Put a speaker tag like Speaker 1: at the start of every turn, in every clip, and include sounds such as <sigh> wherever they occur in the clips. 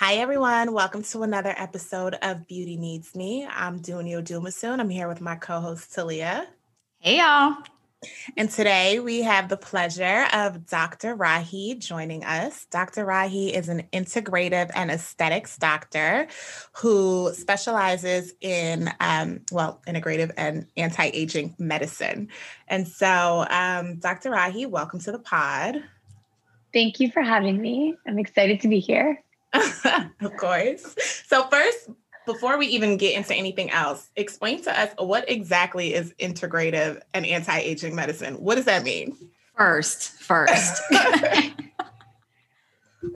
Speaker 1: Hi, everyone. Welcome to another episode of Beauty Needs Me. I'm Dunia Dumasoon. I'm here with my co host, Talia.
Speaker 2: Hey, y'all.
Speaker 1: And today we have the pleasure of Dr. Rahi joining us. Dr. Rahi is an integrative and aesthetics doctor who specializes in, um, well, integrative and anti aging medicine. And so, um, Dr. Rahi, welcome to the pod.
Speaker 3: Thank you for having me. I'm excited to be here. <laughs>
Speaker 1: of course. So, first, before we even get into anything else, explain to us what exactly is integrative and anti aging medicine. What does that mean?
Speaker 2: First, first. <laughs>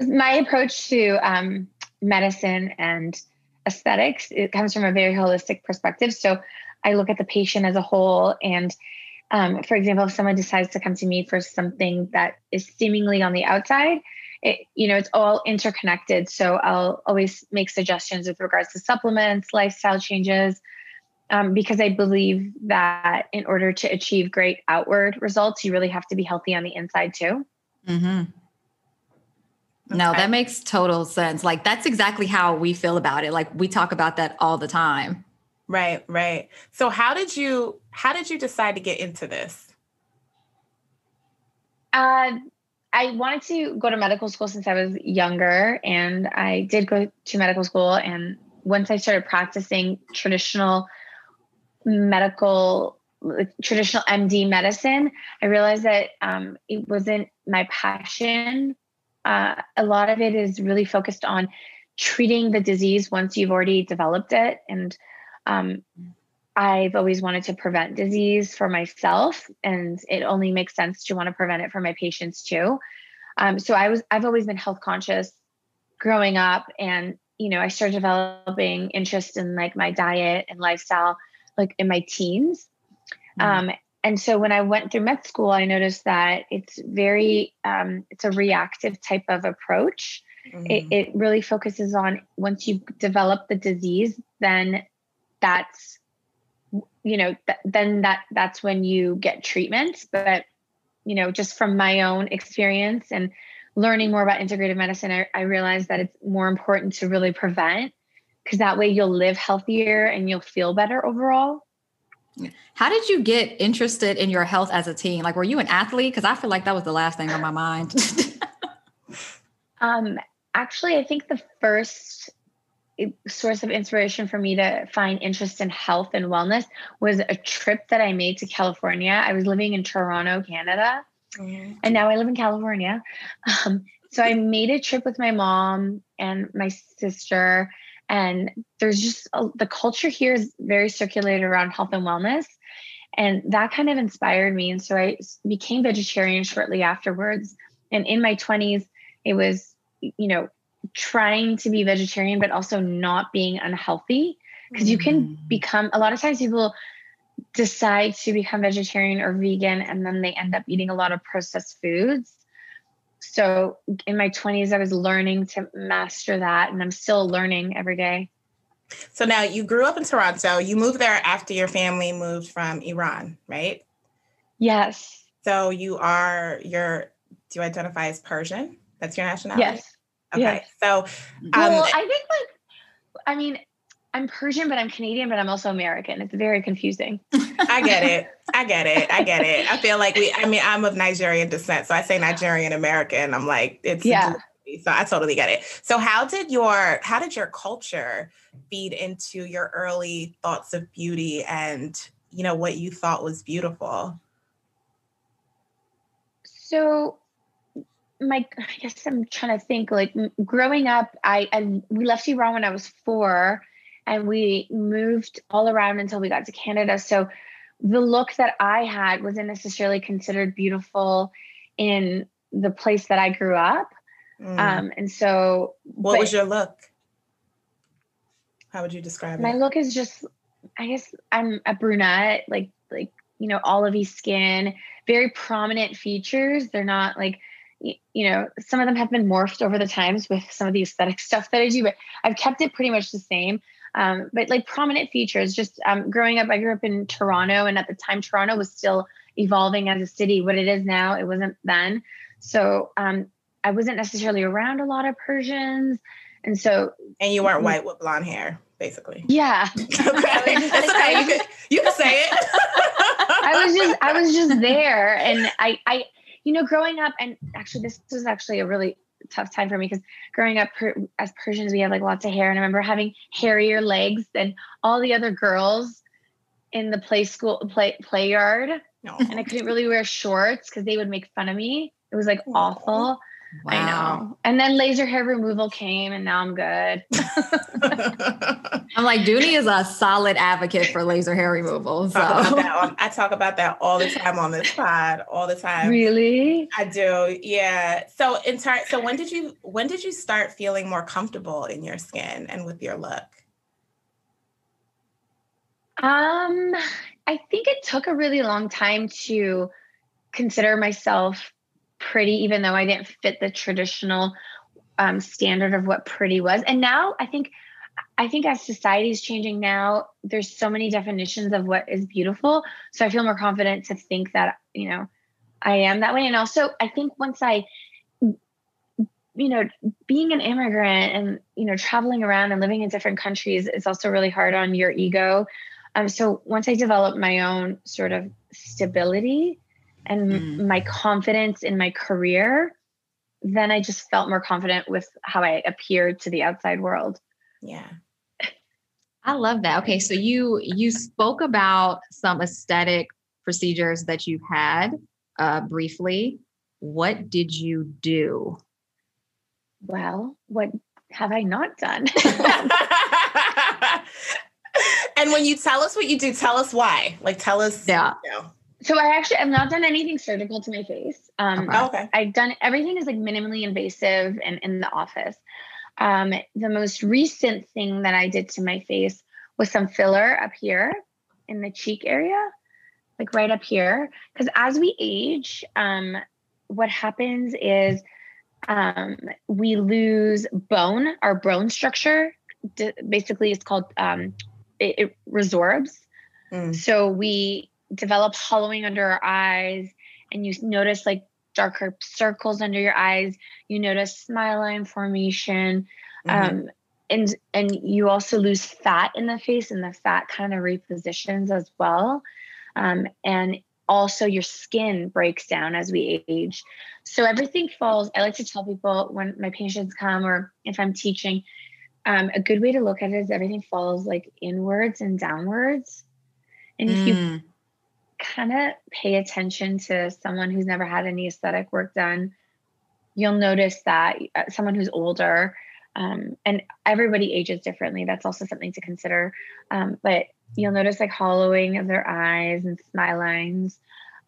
Speaker 3: My approach to um, medicine and aesthetics it comes from a very holistic perspective. So I look at the patient as a whole and um, for example, if someone decides to come to me for something that is seemingly on the outside, it, you know, it's all interconnected. So I'll always make suggestions with regards to supplements, lifestyle changes, um, because I believe that in order to achieve great outward results, you really have to be healthy on the inside too.
Speaker 2: Mm-hmm. No, that makes total sense. Like that's exactly how we feel about it. Like we talk about that all the time.
Speaker 1: Right, right. So how did you how did you decide to get into this?
Speaker 3: Uh, I wanted to go to medical school since I was younger, and I did go to medical school. And once I started practicing traditional medical, traditional MD medicine, I realized that um, it wasn't my passion. Uh, a lot of it is really focused on treating the disease once you've already developed it. And um, I've always wanted to prevent disease for myself, and it only makes sense to want to prevent it for my patients too. Um, so I was I've always been health conscious growing up, and you know I started developing interest in like my diet and lifestyle like in my teens. Mm-hmm. Um, and so when I went through med school, I noticed that it's very um, it's a reactive type of approach. Mm-hmm. It, it really focuses on once you develop the disease, then that's you know th- then that that's when you get treatment. But you know just from my own experience and learning more about integrative medicine i, I realized that it's more important to really prevent because that way you'll live healthier and you'll feel better overall.
Speaker 2: How did you get interested in your health as a teen? Like were you an athlete? Because i feel like that was the last thing on my mind. <laughs>
Speaker 3: Um actually i think the first source of inspiration for me to find interest in health and wellness was a trip that I made to California. I was living in Toronto, Canada, mm-hmm. and now I live in California. Um, so I made a trip with my mom and my sister, and there's just a, the culture here is very circulated around health and wellness. And that kind of inspired me. And so I became vegetarian shortly afterwards. And in my 20s, it was, you know, trying to be vegetarian but also not being unhealthy. Because mm. you can mm. become a lot of times people decide to become vegetarian or vegan and then they end up eating a lot of processed foods. So in my 20s i was learning to master that and i'm still learning every day.
Speaker 1: So now you grew up in toronto. You moved there after your family moved from iran right?
Speaker 3: Yes.
Speaker 1: So you are your do you identify as persian? That's your nationality?
Speaker 3: Yes
Speaker 1: Okay. Yeah. So, um,
Speaker 3: well, I think like, I mean, I'm Persian, but I'm Canadian, but I'm also American. It's very confusing.
Speaker 1: I get it. <laughs> I get it. I get it. I feel like we, I mean, I'm of Nigerian descent. So I say Nigerian American. I'm like, it's,
Speaker 3: yeah.
Speaker 1: So I totally get it. So how did your, how did your culture feed into your early thoughts of beauty and, you know, what you thought was beautiful?
Speaker 3: So my I guess I'm trying to think like growing up I, I we left Iran when I was 4 and we moved all around until we got to Canada. So the look that I had wasn't necessarily considered beautiful in the place that I grew up. Mm. um and so
Speaker 1: what was your look? How would you describe
Speaker 3: my
Speaker 1: it? my
Speaker 3: look is just I guess I'm a brunette like like you know olivey skin very prominent features. They're not like you know, some of them have been morphed over the times with some of the aesthetic <laughs> stuff that I do, but I've kept it pretty much the same. Um, but like prominent features, just um, growing up, I grew up in Toronto, and at the time, Toronto was still evolving as a city. What it is now, it wasn't then. So um, I wasn't necessarily around a lot of Persians. And so,
Speaker 1: and you weren't white with blonde hair, basically.
Speaker 3: Yeah. <laughs>
Speaker 1: okay. <laughs> You can, you can say it.
Speaker 3: I was just, I was just there, and I, I, you know, growing up, and actually, this was actually a really tough time for me because growing up per, as Persians, we have like lots of hair, and I remember having hairier legs than all the other girls in the play school play play yard, no. and I couldn't really wear shorts because they would make fun of me. It was like awful. Wow. I know. And then laser hair removal came, and now I'm good. <laughs> <laughs>
Speaker 2: I'm like, Dooney is a solid advocate for laser hair removal. So
Speaker 1: talk I talk about that all the time on this pod, all the time.
Speaker 3: Really?
Speaker 1: I do. Yeah. So in turn, so when did you when did you start feeling more comfortable in your skin and with your look?
Speaker 3: Um, I think it took a really long time to consider myself pretty, even though I didn't fit the traditional um, standard of what pretty was. And now I think, I think as society is changing now, there's so many definitions of what is beautiful. So I feel more confident to think that, you know, I am that way. And also, I think once I, you know, being an immigrant and, you know, traveling around and living in different countries is also really hard on your ego. Um, so once I developed my own sort of stability, and mm. my confidence in my career, then I just felt more confident with how I appeared to the outside world.
Speaker 1: Yeah.
Speaker 2: I love that. Okay, so you you spoke about some aesthetic procedures that you've had uh, briefly. What did you do?
Speaker 3: Well, what have I not done? <laughs>
Speaker 1: and when you tell us what you do, tell us why. Like, tell us.
Speaker 2: Yeah.
Speaker 1: You know.
Speaker 3: So I actually I've not done anything surgical to my face. Um, okay. okay. I've done everything is like minimally invasive and in the office. Um, the most recent thing that I did to my face was some filler up here in the cheek area, like right up here. Because as we age, um, what happens is um, we lose bone, our bone structure. D- basically, it's called um, it, it resorbs. Mm. So we develop hollowing under our eyes and you notice like darker circles under your eyes you notice smile line formation mm-hmm. um, and and you also lose fat in the face and the fat kind of repositions as well um, and also your skin breaks down as we age so everything falls i like to tell people when my patients come or if i'm teaching um, a good way to look at it is everything falls like inwards and downwards and if mm. you kind of pay attention to someone who's never had any aesthetic work done, you'll notice that uh, someone who's older, um, and everybody ages differently. That's also something to consider. Um, but you'll notice like hollowing of their eyes and smile lines.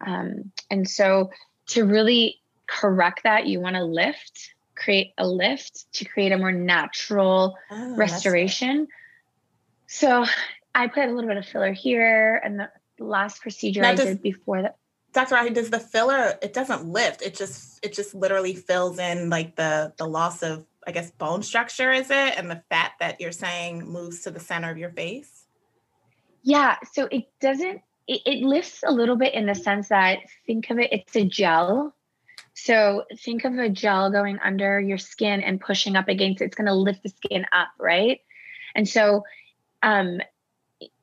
Speaker 3: Um, and so to really correct that, you want to lift, create a lift to create a more natural oh, restoration. So I put a little bit of filler here and the last procedure now I does, did before that.
Speaker 1: Dr. Rahi, does the filler it doesn't lift, it just it just literally fills in like the the loss of I guess bone structure, is it? And the fat that you're saying moves to the center of your face?
Speaker 3: Yeah. So it doesn't it, it lifts a little bit in the sense that think of it, it's a gel. So think of a gel going under your skin and pushing up against it. It's going to lift the skin up, right? And so um,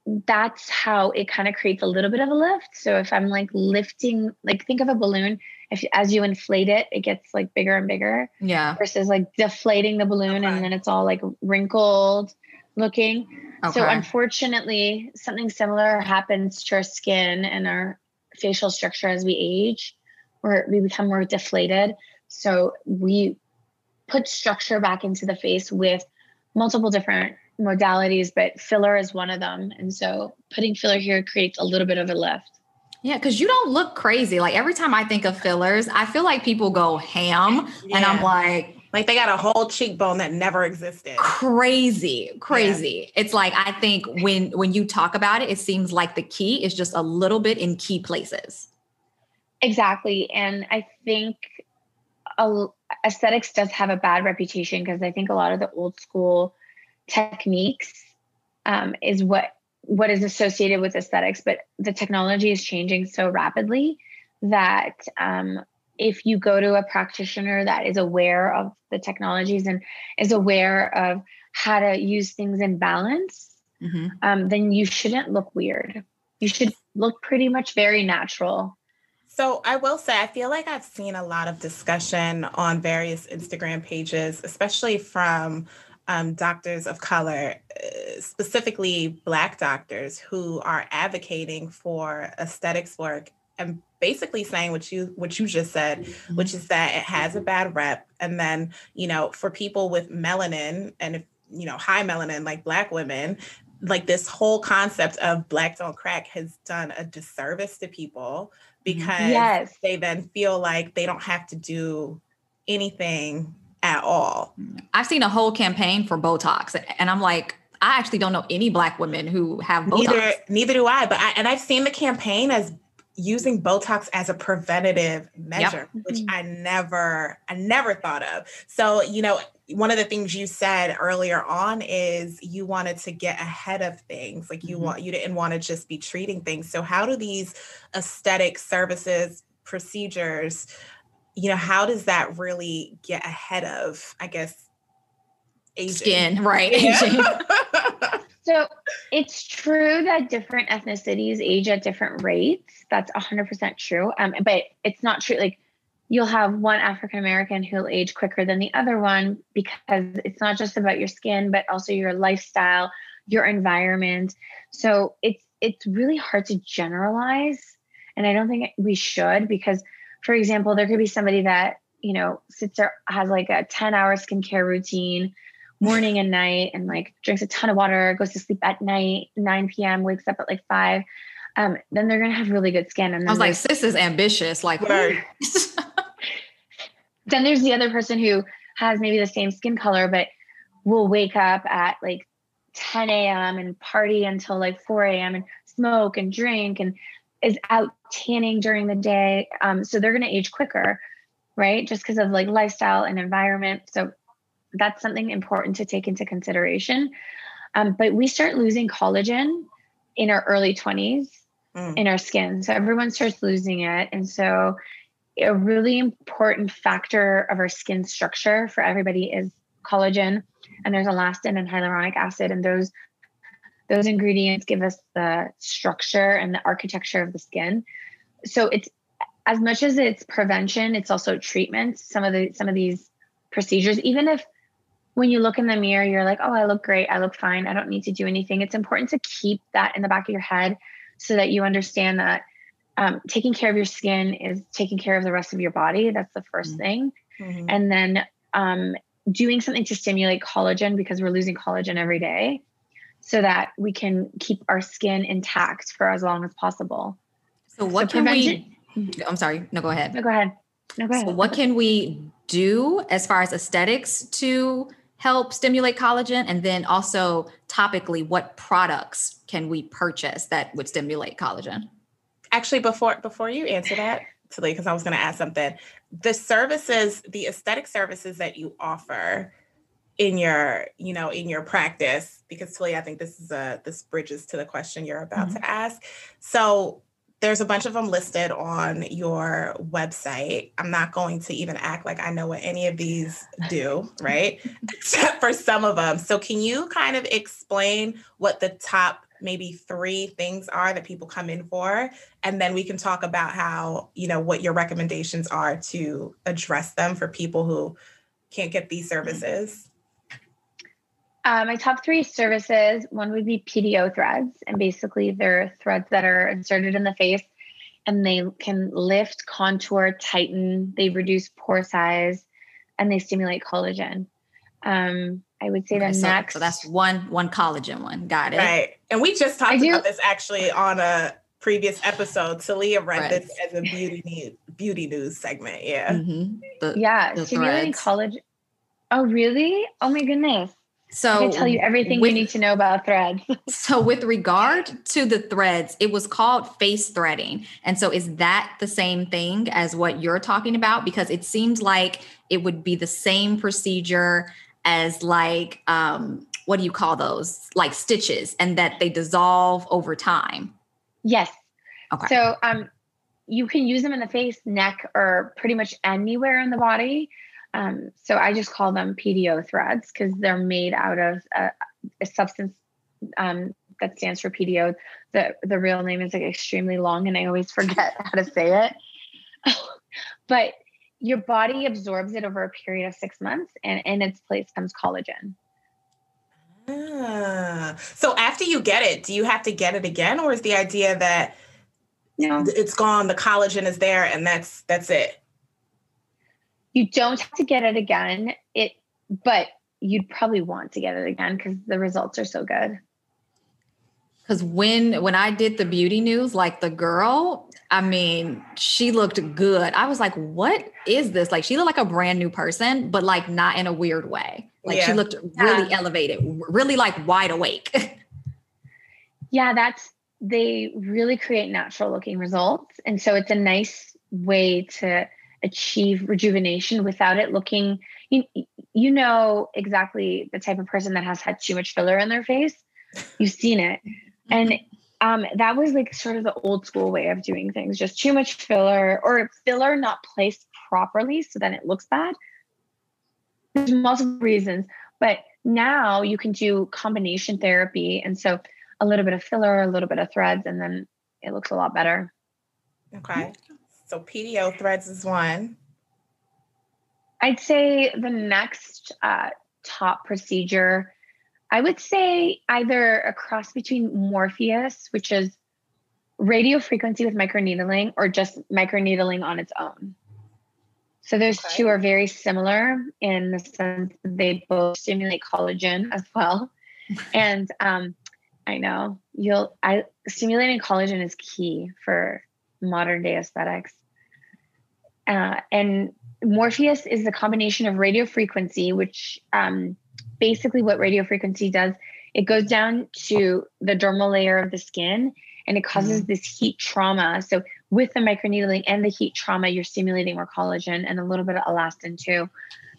Speaker 3: that's how it kind of creates a little bit of a lift. So if I'm like lifting, like think of a balloon, if as you inflate it, it gets like bigger and bigger.
Speaker 2: Yeah.
Speaker 3: Versus like deflating the balloon okay. and then it's all like wrinkled looking. Okay. So unfortunately, something similar happens to our skin and our facial structure as we age, where we become more deflated. So we put structure back into the face with multiple different modalities, but filler is one of them. And so putting filler here creates a little bit of a lift.
Speaker 2: Yeah, because you don't look crazy. Like every time I think of fillers, I feel like people go ham. Yeah. And I'm like,
Speaker 1: like they got a whole cheekbone that never existed.
Speaker 2: Crazy, crazy. Yeah. It's like I think when when you talk about it, it seems like the key is just a little bit in key places.
Speaker 3: Exactly. And I think aesthetics does have a bad reputation because I think a lot of the old school techniques um, is what what is associated with aesthetics but the technology is changing so rapidly that um, if you go to a practitioner that is aware of the technologies and is aware of how to use things in balance, mm-hmm. um, then you shouldn't look weird. You should look pretty much very natural.
Speaker 1: So I will say, I feel like I've seen a lot of discussion on various Instagram pages, especially from um, doctors of color, uh, specifically Black doctors, who are advocating for aesthetics work and basically saying what you what you just said, mm-hmm. which is that it has a bad rep, and then you know for people with melanin and if you know high melanin like Black women, like this whole concept of Black don't crack has done a disservice to people mm-hmm. because yes. they then feel like they don't have to do anything at all.
Speaker 2: I've seen a whole campaign for Botox, and I'm like, I actually don't know any black women who have Botox.
Speaker 1: Neither, neither do I. But I, and I've seen the campaign as using Botox as a preventative measure, yep. which mm-hmm. I never, I never thought of. So, you know, one of the things you said earlier on is you wanted to get ahead of things. Like you mm-hmm. want, you didn't want to just be treating things. So, how do these aesthetic services, procedures, you know, how does that really get ahead of, I guess,
Speaker 2: aging? Skin, right? <laughs> Yeah. <laughs>
Speaker 3: so it's true that different ethnicities age at different rates. That's 100% true. Um, but it's not true. Like you'll have one African American who'll age quicker than the other one because it's not just about your skin, but also your lifestyle, your environment. So it's it's really hard to generalize, and I don't think we should because for example, there could be somebody that, you know, sits there, has like a 10 hour skincare routine morning and night and like drinks a ton of water, goes to sleep at night, 9 p.m., wakes up at like five. Um, then they're gonna have really good skin. And
Speaker 2: I was like, sis is ambitious. Like, <laughs>
Speaker 3: then there's the other person who has maybe the same skin color, but will wake up at like 10 a.m. and party until like 4 a.m. and smoke and drink and is out tanning during the day. Um, so they're going to age quicker, right? Just because of like lifestyle and environment. So that's something important to take into consideration. Um, but we start losing collagen in our early 20s mm. in our skin. So everyone starts losing it. And so a really important factor of our skin structure for everybody is collagen. And there's elastin and hyaluronic acid, and those those ingredients give us the structure and the architecture of the skin. So it's as much as it's prevention, it's also treatment. Some of the some of these procedures, even if when you look in the mirror, you're like, oh, I look great, I look fine, I don't need to do anything. It's important to keep that in the back of your head so that you understand that um, taking care of your skin is taking care of the rest of your body. That's the 1st mm-hmm. thing. Mm-hmm. And then um, doing something to stimulate collagen because we're losing collagen every day so that we can keep our skin intact for as long as possible.
Speaker 2: So what so can we mm-hmm. I'm sorry, no go ahead.
Speaker 3: No go ahead. No go ahead.
Speaker 2: So what can we do as far as aesthetics to help stimulate collagen and then also topically what products can we purchase that would stimulate collagen?
Speaker 1: Actually before before you answer that, Tilly, because I was going to ask something. The services, the aesthetic services that you offer, in your you know in your practice because Tilly, I think this is a this bridges to the question you're about mm-hmm. to ask. So there's a bunch of them listed on your website. I'm not going to even act like I know what any of these do, <laughs> right? Except for some of them. So can you kind of explain what the top maybe three things are that people come in for and then we can talk about how, you know, what your recommendations are to address them for people who can't get these services?
Speaker 3: Uh, my top three services one would be PDO threads. And basically, they're threads that are inserted in the face and they can lift, contour, tighten, they reduce pore size, and they stimulate collagen. Um, I would say okay, the
Speaker 2: so,
Speaker 3: next.
Speaker 2: So that's one one collagen one. Got it.
Speaker 1: Right. And we just talked about this actually on a previous episode. Talia read threads. this as a beauty news, beauty news segment. Yeah. Mm-hmm.
Speaker 3: The, yeah. The stimulating collagen. Oh, really? Oh my goodness. So I can tell you everything with, you need to know about threads. <laughs>
Speaker 2: so with regard to the threads, it was called face threading. And so is that the same thing as what you're talking about? Because it seems like it would be the same procedure as like um what do you call those? Like stitches and that they dissolve over time.
Speaker 3: Yes. Okay. So um you can use them in the face, neck, or pretty much anywhere in the body. Um, so I just call them PDO threads because they're made out of a, a substance um, that stands for PDO. The the real name is like extremely long, and I always <laughs> forget how to say it. <laughs> but your body absorbs it over a period of six months, and in its place comes collagen.
Speaker 1: Ah. So after you get it, do you have to get it again, or is the idea that
Speaker 3: no.
Speaker 1: it's gone, the collagen is there, and that's that's it?
Speaker 3: You don't have to get it again. It, but you'd probably want to get it again because the results are so good.
Speaker 2: Because when when I did the beauty news, like the girl, I mean, she looked good. I was like, what is this? Like she looked like a brand new person, but like not in a weird way. Like yeah. she looked really yeah. elevated, really like wide awake. <laughs>
Speaker 3: yeah, that's they really create natural looking results. And so it's a nice way to achieve rejuvenation without it looking you, you know exactly the type of person that has had too much filler in their face. You've seen it. And um, that was like sort of the old school way of doing things, just too much filler or filler not placed properly. So then it looks bad. There's multiple reasons, but now you can do combination therapy. And so a little bit of filler, a little bit of threads, and then it looks a lot better.
Speaker 1: Okay. So PDO threads is one.
Speaker 3: I'd say the next uh, top procedure I would say either a cross between Morpheus, which is radio frequency with microneedling, or just microneedling on its own. So those okay. two are very similar in the sense that they both stimulate collagen as well. <laughs> and um, I know you'll I stimulating collagen is key for modern day aesthetics. Uh, and Morpheus is the combination of radio frequency, which um, basically what radio frequency does it goes down to the dermal layer of the skin and it causes mm-hmm. this heat trauma so with the microneedling and the heat trauma you're stimulating more collagen and a little bit of elastin too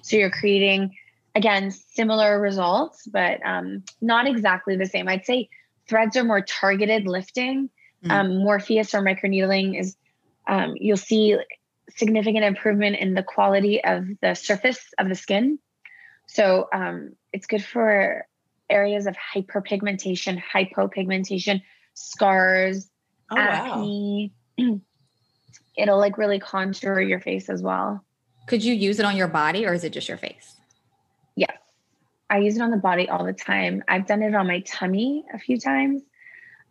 Speaker 3: so you're creating again similar results but um, not exactly the same i'd say threads are more targeted lifting mm-hmm. um, morpheus or microneedling is um, you'll see significant improvement in the quality of the surface of the skin so um, it's good for areas of hyperpigmentation, hypopigmentation, scars, oh, acne. Wow. <clears throat> It'll like really contour your face as well.
Speaker 2: Could you use it on your body or is it just your face?
Speaker 3: Yes. I use it on the body all the time. I've done it on my tummy a few times.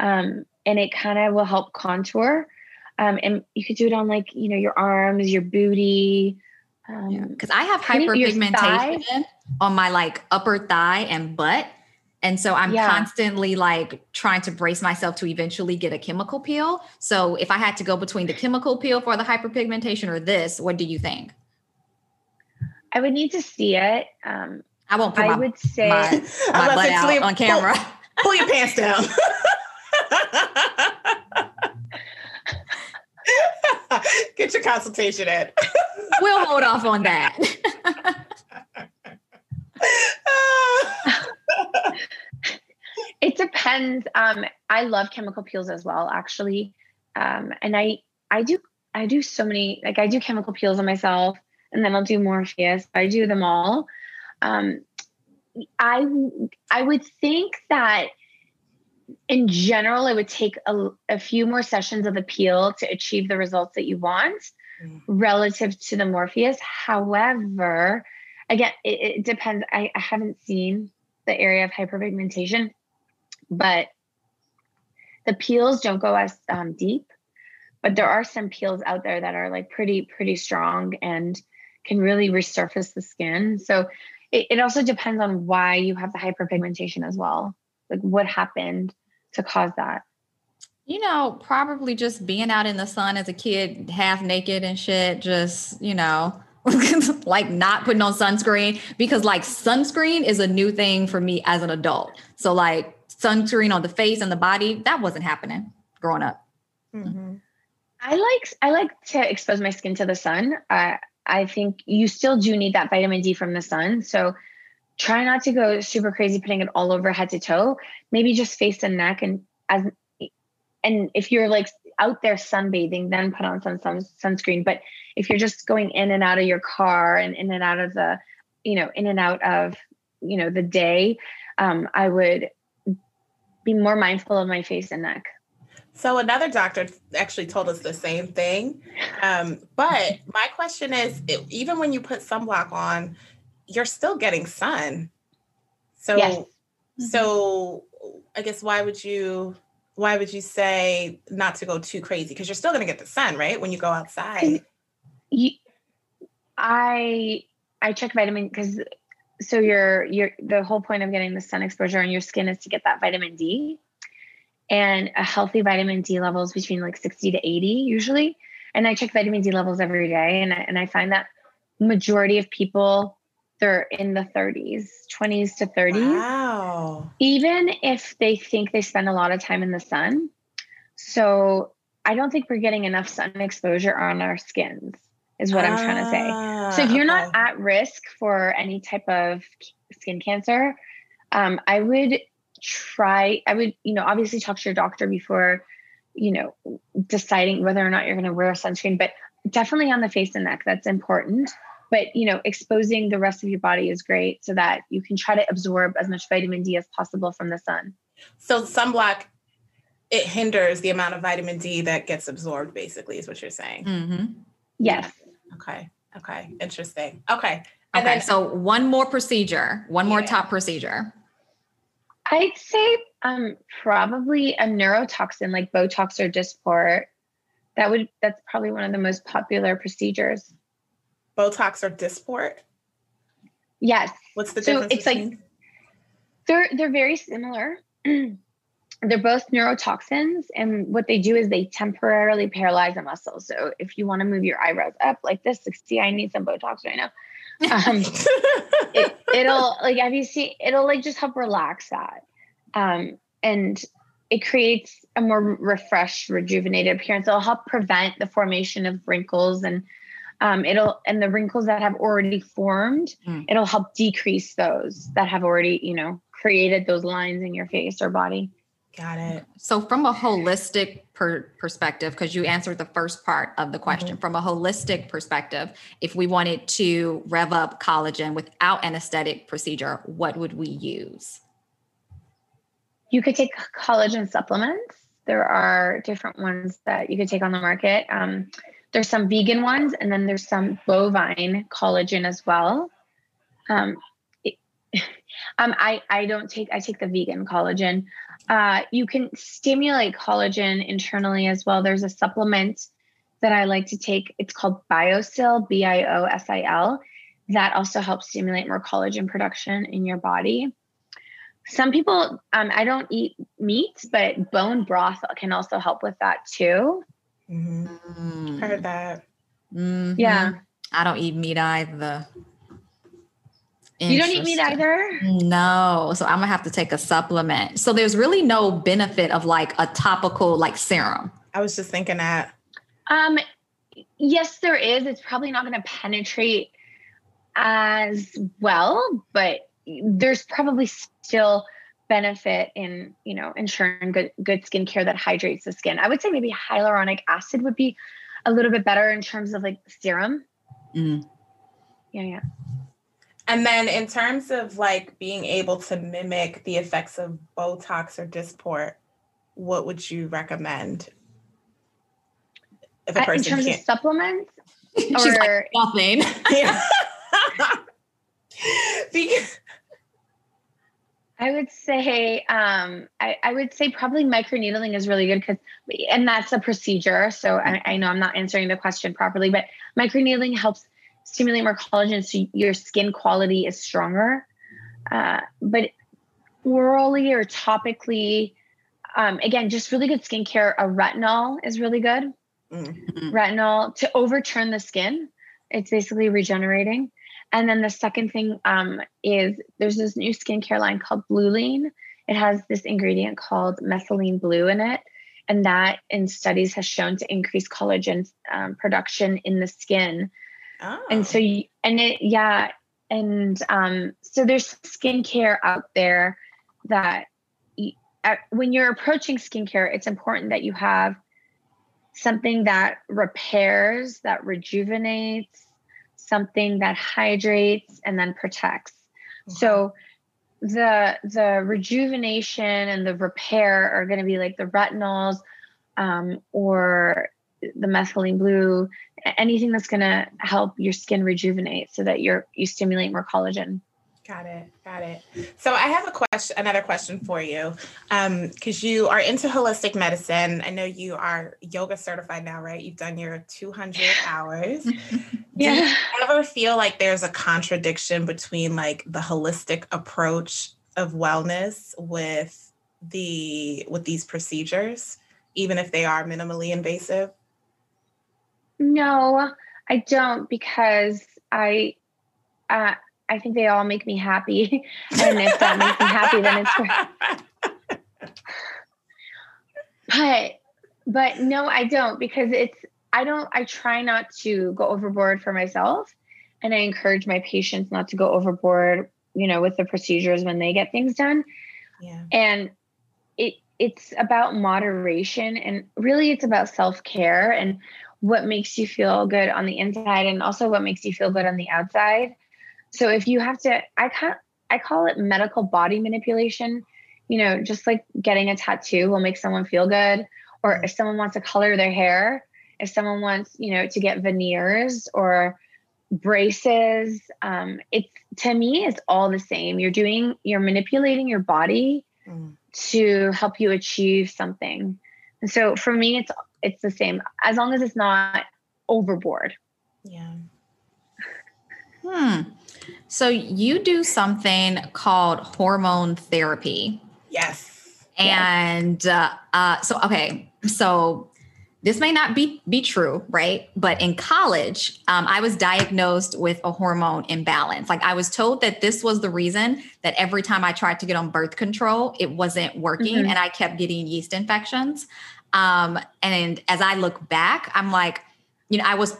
Speaker 3: Um, and it kind of will help contour. Um, and you could do it on like, you know, your arms, your booty,
Speaker 2: because um, I have hyperpigmentation on my like upper thigh and butt. And so I'm yeah. constantly like trying to brace myself to eventually get a chemical peel. So if I had to go between the chemical peel for the hyperpigmentation or this, what do you think?
Speaker 3: I would need to see it. Um,
Speaker 2: I won't put I my, would say my, my <laughs> butt out on camera.
Speaker 1: Pull, pull your pants down. <laughs> <laughs> <laughs> Get your consultation in. <laughs>
Speaker 2: we'll hold off on that. <laughs>
Speaker 3: it depends. Um, I love chemical peels as well, actually. Um, and I I do I do so many like I do chemical peels on myself, and then I'll do Morpheus. I do them all. Um, I I would think that in general, it would take a, a few more sessions of the peel to achieve the results that you want mm. relative to the Morpheus. However, again, it, it depends. I, I haven't seen the area of hyperpigmentation, but the peels don't go as um, deep. But there are some peels out there that are like pretty, pretty strong and can really resurface the skin. So it, it also depends on why you have the hyperpigmentation as well like what happened to cause that?
Speaker 2: You know probably just being out in the sun as a kid half naked and shit just you know <laughs> like not putting on sunscreen because like sunscreen is a new thing for me as an adult. So like sunscreen on the face and the body that wasn't happening growing up.
Speaker 3: Mm-hmm. i like i like to expose my skin to the sun. Uh, i think you still do need that vitamin d from the sun. So try not to go super crazy putting it all over head to toe maybe just face and neck and as and if you're like out there sunbathing, then put on some, some sunscreen. But if you're just going in and out of your car and in and out of the, you know, in and out of, you know, the day, um, I would be more mindful of my face and neck.
Speaker 1: So another doctor actually told us the same thing. Um, but my question is, it, even when you put sunblock on, you're still getting sun. So, yes. Mm-hmm. so I guess why would you why would you say not to go too crazy? Because you're still going to get the sun, right? When you go outside.
Speaker 3: You, I I check vitamin because so your your the whole point of getting the sun exposure on your skin is to get that vitamin D and a healthy vitamin D levels between like 60 to 80 usually. And I check vitamin D levels every day. And I, and I find that majority of people, they're in the 30s, 20s to 30s.
Speaker 1: Wow.
Speaker 3: Even if they think they spend a lot of time in the sun. So I don't think we're getting enough sun exposure on our skins, is what ah, I'm trying to say. So if you're okay. not at risk for any type of skin cancer, um, I would try i would you know obviously talk to your doctor before you know deciding whether or not you're going to wear sunscreen but definitely on the face and neck that's important but you know exposing the rest of your body is great so that you can try to absorb as much vitamin d as possible from the sun
Speaker 1: so sunblock it hinders the amount of vitamin d that gets absorbed basically is what you're saying
Speaker 3: mm-hmm. yes
Speaker 1: okay okay interesting okay
Speaker 2: and okay then, so one more procedure one yeah. more top procedure
Speaker 3: I'd say um, probably a neurotoxin like Botox or Dysport. That would that's probably one of the most popular procedures.
Speaker 1: Botox or Dysport?
Speaker 3: Yes.
Speaker 1: What's the difference? So it's between? like
Speaker 3: they're they're very similar. <clears throat> they're both neurotoxins, and what they do is they temporarily paralyze a muscle. So if you want to move your eyebrows up like this, like, see, I need some Botox right now um, <laughs> it, will like have you seen it'll like just help relax that um, and it creates a more refreshed rejuvenated appearance it'll help prevent the formation of wrinkles and um, it'll and the wrinkles that have already formed mm. it'll help decrease those that have already you know created those lines in your face or body
Speaker 1: Got it.
Speaker 2: So, from a holistic per- perspective, because you answered the first part of the question, mm-hmm. from a holistic perspective, if we wanted to rev up collagen without an aesthetic procedure, what would we use?
Speaker 3: You could take collagen supplements. There are different ones that you could take on the market. Um, there's some vegan ones, and then there's some bovine collagen as well. Um, it, <laughs> um, I I don't take I take the vegan collagen. Uh, you can stimulate collagen internally as well. There's a supplement that I like to take. It's called Biosil, B I O S I L. That also helps stimulate more collagen production in your body. Some people, um, I don't eat meat, but bone broth can also help with that too.
Speaker 1: Mm-hmm. Mm. Heard that.
Speaker 3: Mm-hmm. Yeah.
Speaker 2: I don't eat meat either.
Speaker 3: You don't eat meat either?
Speaker 2: No. So I'm gonna have to take a supplement. So there's really no benefit of like a topical like serum.
Speaker 1: I was just thinking that.
Speaker 3: Um yes, there is. It's probably not gonna penetrate as well, but there's probably still benefit in you know ensuring good good skincare that hydrates the skin. I would say maybe hyaluronic acid would be a little bit better in terms of like serum. Mm. Yeah, yeah.
Speaker 1: And then in terms of like being able to mimic the effects of Botox or Dysport, what would you recommend?
Speaker 3: If a person in terms can't... of supplements, <laughs>
Speaker 2: She's or like, nothing. <laughs> <laughs>
Speaker 3: because I would say, um, I, I, would say probably microneedling is really good because, and that's a procedure. So I, I, know I'm not answering the question properly, but microneedling helps stimulate more collagen so your skin quality is stronger. Uh, but orally or topically, um, again, just really good skincare. A retinol is really good. Mm-hmm. Retinol to overturn the skin. It's basically regenerating. And then the second thing um, is there's this new skincare line called Blueline. It has this ingredient called methylene blue in it. And that in studies has shown to increase collagen um, production in the skin Oh. And so, you, and it, yeah. And um, so there's skincare out there that you, at, when you're approaching skincare, it's important that you have something that repairs, that rejuvenates, something that hydrates and then protects. Okay. So the the rejuvenation and the repair are going to be like the retinols um, or the methylene blue, anything that's going to help your skin rejuvenate so that you're you stimulate more collagen.
Speaker 1: Got it. Got it. So I have a question, another question for you, because um, you are into holistic medicine. I know you are yoga certified now, right? You've done your 200 hours. yeah. <laughs> Do you ever feel like there's a contradiction between like the holistic approach of wellness with the with these procedures, even if they are minimally invasive?
Speaker 3: No, I don't, because I. Uh, I think they all make me happy. <laughs> and if that makes me happy, then it's great. but but no, I don't because it's I don't I try not to go overboard for myself. And I encourage my patients not to go overboard, you know, with the procedures when they get things done. Yeah. And it it's about moderation and really it's about self-care and what makes you feel good on the inside and also what makes you feel good on the outside so if you have to, I can't, I call it medical body manipulation. You know, just like getting a tattoo will make someone feel good, or if someone wants to color their hair, if someone wants, you know, to get veneers or braces, um, it's to me, it's all the same. You're doing, you're manipulating your body mm. to help you achieve something. And so for me, it's it's the same as long as it's not overboard.
Speaker 1: Yeah.
Speaker 2: Hmm. So you do something called hormone therapy.
Speaker 1: Yes.
Speaker 2: And uh, uh, so, okay, so this may not be be true, right? But in college, um, I was diagnosed with a hormone imbalance. Like I was told that this was the reason that every time I tried to get on birth control, it wasn't working, mm-hmm. and I kept getting yeast infections. Um, and as I look back, I'm like, you know, I was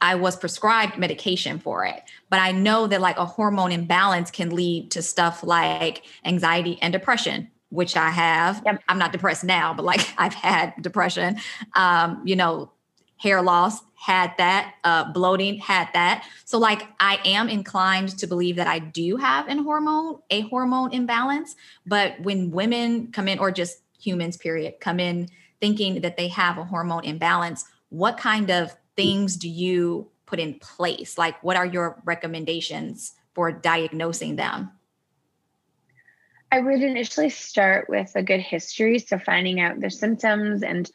Speaker 2: I was prescribed medication for it. But I know that like a hormone imbalance can lead to stuff like anxiety and depression, which I have. Yep. I'm not depressed now, but like <laughs> I've had depression. Um, you know, hair loss had that, uh, bloating had that. So like I am inclined to believe that I do have an hormone, a hormone imbalance. But when women come in, or just humans, period, come in thinking that they have a hormone imbalance, what kind of things do you put in place? Like, what are your recommendations for diagnosing them?
Speaker 3: I would initially start with a good history. So, finding out their symptoms and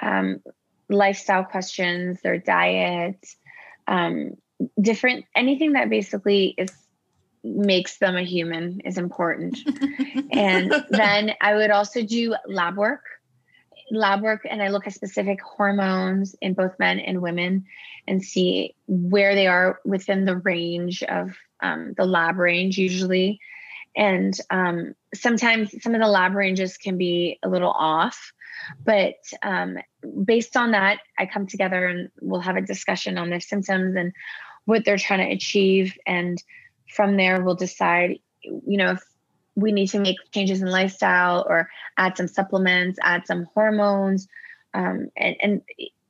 Speaker 3: um, lifestyle questions, their diet, um, different anything that basically is makes them a human is important. <laughs> and then I would also do lab work lab work and I look at specific hormones in both men and women and see where they are within the range of um, the lab range usually. And um, sometimes some of the lab ranges can be a little off. But um, based on that, I come together and we'll have a discussion on their symptoms and what they're trying to achieve. And from there, we'll decide, you know, if we need to make changes in lifestyle or add some supplements, add some hormones. Um, and, and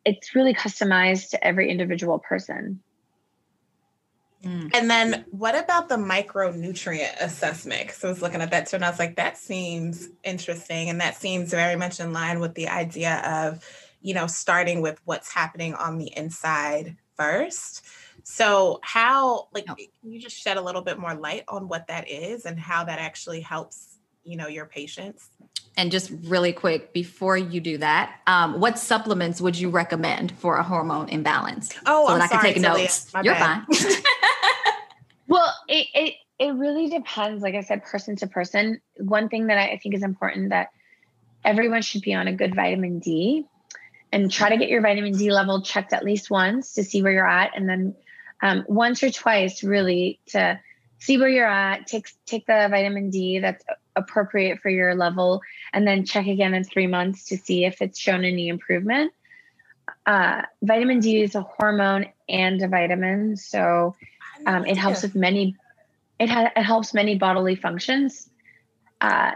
Speaker 3: it's really customized to every individual person.
Speaker 1: Mm. And then what about the micronutrient assessment? So I was looking at that too, and I was like, that seems interesting. And that seems very much in line with the idea of, you know, starting with what's happening on the inside first. So, how, like, can you just shed a little bit more light on what that is and how that actually helps, you know, your patients?
Speaker 2: And just really quick, before you do that, um, what supplements would you recommend for a hormone imbalance?
Speaker 1: Oh, so I'm that I can sorry, take notes.
Speaker 2: You're bad. fine. <laughs>
Speaker 3: well, it, it it really depends. Like I said, person to person. One thing that I think is important that everyone should be on a good vitamin D and try to get your vitamin D level checked at least once to see where you're at, and then um, once or twice really to see where you're at take take the vitamin d that's appropriate for your level and then check again in three months to see if it's shown any improvement. Uh, vitamin d is a hormone and a vitamin so um, it helps with many it, ha- it helps many bodily functions. Uh,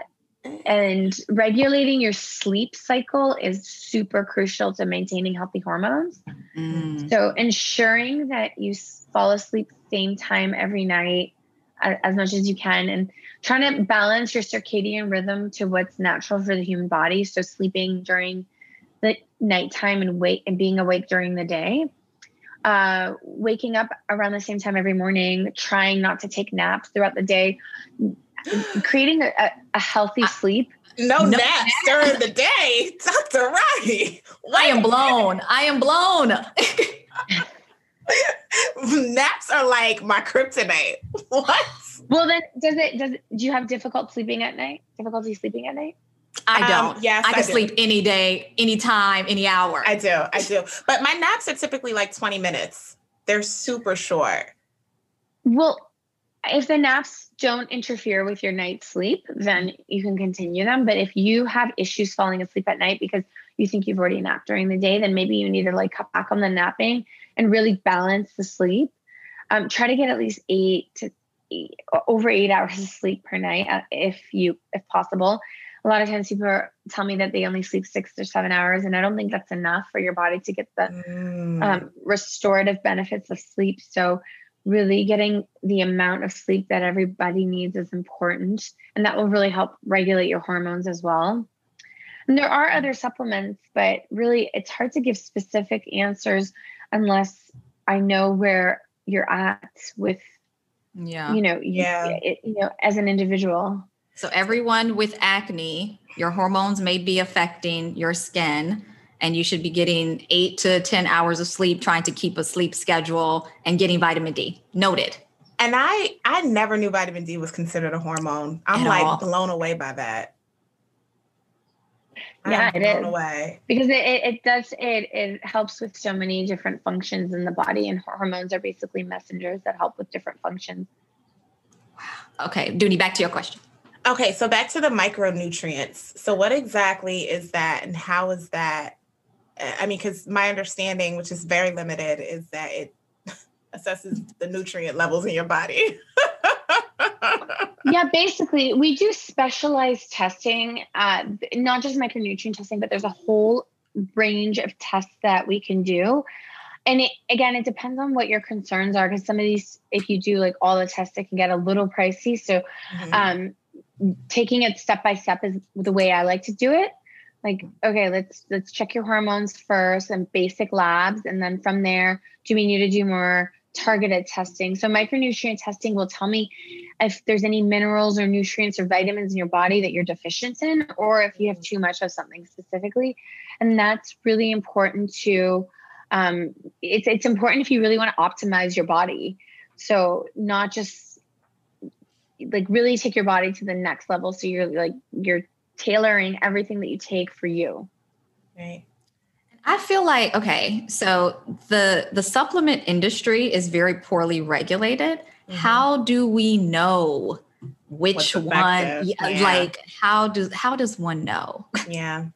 Speaker 3: and regulating your sleep cycle is super crucial to maintaining healthy hormones. Mm. So ensuring that you fall asleep same time every night as much as you can and trying to balance your circadian rhythm to what's natural for the human body so sleeping during the nighttime and wake and being awake during the day uh, waking up around the same time every morning trying not to take naps throughout the day creating a, a healthy sleep.
Speaker 1: No, no naps, naps during the day, <laughs> Dr. Rahi.
Speaker 2: I am blown. I am blown. <laughs>
Speaker 1: naps are like my kryptonite. <laughs> What?
Speaker 3: Well, then, does it? Does it, do you have difficult sleeping at night? Difficulty sleeping at night?
Speaker 2: I um, don't. Um, yes, I can I sleep any day, any time, any hour.
Speaker 1: I do. I do. But my naps are typically like 20 minutes. They're super short.
Speaker 3: Well, if the naps don't interfere with your night's sleep, then you can continue them. But if you have issues falling asleep at night because you think you've already napped during the day, then maybe you need to like cut back on the napping and really balance the sleep. Um, try to get at least eight to eight, over eight hours of sleep per night uh, if you if possible. A lot of times people tell me that they only sleep six or seven hours, and I don't think that's enough for your body to get the mm. um, restorative benefits of sleep. So really getting the amount of sleep that everybody needs is important and that will really help regulate your hormones as well. And there are other supplements but really it's hard to give specific answers unless i know where you're at with yeah. you know yeah. it, you know as an individual.
Speaker 2: So everyone with acne your hormones may be affecting your skin and you should be getting eight to 10 hours of sleep, trying to keep a sleep schedule and getting vitamin D. Noted.
Speaker 1: And I I never knew vitamin D was considered a hormone. I'm At like all. blown away by that.
Speaker 3: Yeah, it is away. because it, it, it does it it helps with so many different functions in the body, and hormones are basically messengers that help with different functions.
Speaker 2: Okay, Dooney, back to your question.
Speaker 1: Okay, so back to the micronutrients. So, what exactly is that, and how is that I mean, because my understanding, which is very limited, is that it <laughs> assesses the nutrient levels in your body. <laughs>
Speaker 3: yeah, basically, we do specialized testing, uh, not just micronutrient testing, but there's a whole range of tests that we can do. And it, again, it depends on what your concerns are, because some of these, if you do like all the tests, it can get a little pricey. So, mm-hmm. um, taking it step by step is the way I like to do it like okay let's let's check your hormones first and basic labs. And then from there do we need to do more targeted testing? So micronutrient testing will tell me if there's any minerals or nutrients or vitamins in your body that you're deficient in or if you have too much of something specifically. And that's really important to um, it's it's important if you really want to optimize your body. So not just like really take your body to the next level. So you're like you're tailoring everything that you take for you.
Speaker 1: Right.
Speaker 2: I feel like okay, so the the supplement industry is very poorly regulated. Mm-hmm. How do we know which one yeah. like how does how does one know? <laughs>
Speaker 1: Yeah.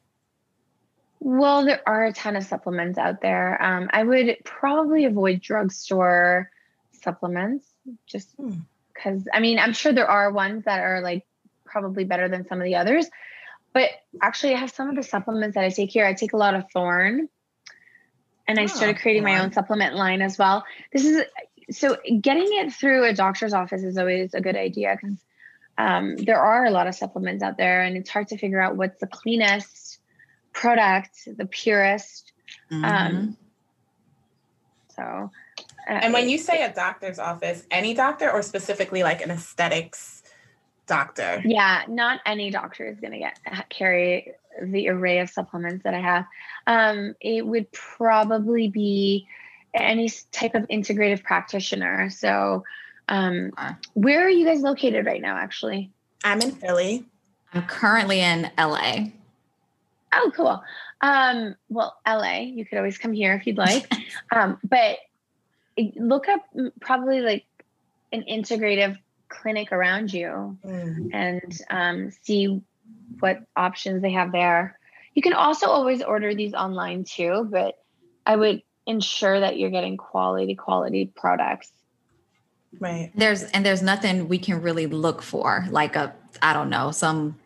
Speaker 3: Well, there are a ton of supplements out there. Um, I would probably avoid drugstore supplements just because hmm. I mean, I'm sure there are ones that are like probably better than some of the others. But actually, I have some of the supplements that I take here. I take a lot of Thorne, and I started oh, creating my own supplement line as well. This is so getting it through a doctor's office is always a good idea because um, there are a lot of supplements out there, and it's hard to figure out what's the cleanest product, the purest. Um, mm-hmm. Um, so, uh,
Speaker 1: and when you say a doctor's office, any doctor or specifically like an aesthetics doctor.
Speaker 3: Yeah, not any doctor is going to get carry the array of supplements that I have. Um, it would probably be any type of integrative practitioner. So, um, where are you guys located right now? Actually,
Speaker 1: I'm in Philly.
Speaker 2: I'm currently in LA.
Speaker 3: Oh, cool. Um, well, LA, you could always come here if you'd like. <laughs> um, but look up probably like an integrative clinic around you mm. and um, see what options they have there. You can also always order these online too, but I would ensure that you're getting quality quality products.
Speaker 1: Right.
Speaker 2: There's and there's nothing we can really look for like a I don't know some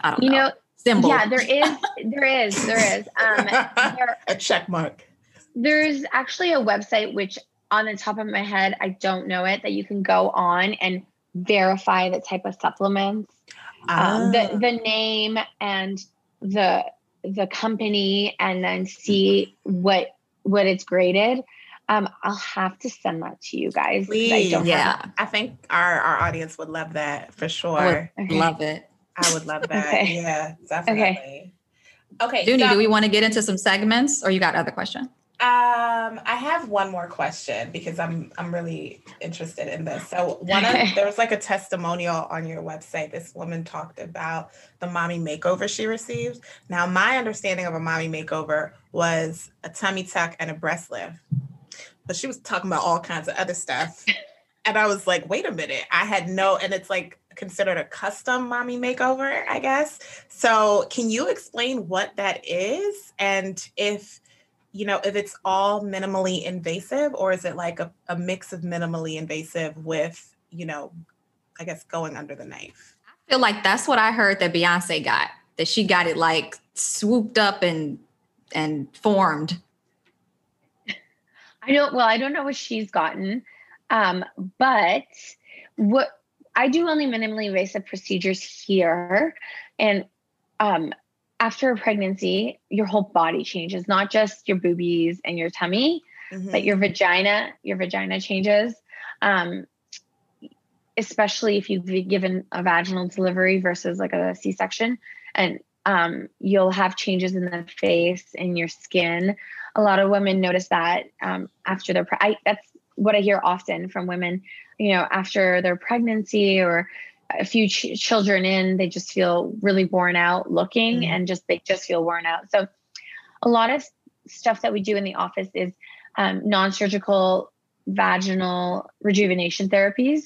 Speaker 2: I don't you know. know
Speaker 3: symbol. Yeah, there is, there is, there is. Um, <laughs>
Speaker 1: there, a check mark.
Speaker 3: There's actually a website which, on the top of my head, I don't know it that you can go on and verify the type of supplements, um, the ah. the name and the the company, and then see what what it's graded. Um, I'll have to send that to you guys.
Speaker 1: Please. I yeah, I think our our audience would love that for sure.
Speaker 2: Okay. Love it.
Speaker 1: I would love <laughs> that. okay. Yeah, definitely. Okay.
Speaker 2: Okay. Dooney, so, do we want to get into some segments or you got other questions?
Speaker 1: Um, I have one more question because I'm I'm really interested in this. So one of there was like a testimonial on your website. This woman talked about the mommy makeover she received. Now, my understanding of a mommy makeover was a tummy tuck and a breast lift, but she was talking about all kinds of other stuff. And I was like, wait a minute, I had no, and it's like considered a custom mommy makeover, I guess. So, can you explain what that is and if you know if it's all minimally invasive or is it like a, a mix of minimally invasive with you know i guess going under the knife
Speaker 2: i feel like that's what i heard that beyonce got that she got it like swooped up and and formed
Speaker 3: i don't well i don't know what she's gotten um but what I do only minimally invasive procedures here. And um, after a pregnancy, your whole body changes, not just your boobies and your tummy, mm-hmm. but your vagina, your vagina changes. Um, especially if you've been given a vaginal delivery versus like a C-section. And um, you'll have changes in the face and your skin. A lot of women notice that um, after their, pre- I, that's what I hear often from women you know, after their pregnancy or a few ch- children in, they just feel really worn out looking mm-hmm. and just they just feel worn out. So a lot of stuff that we do in the office is um, non-surgical vaginal rejuvenation therapies.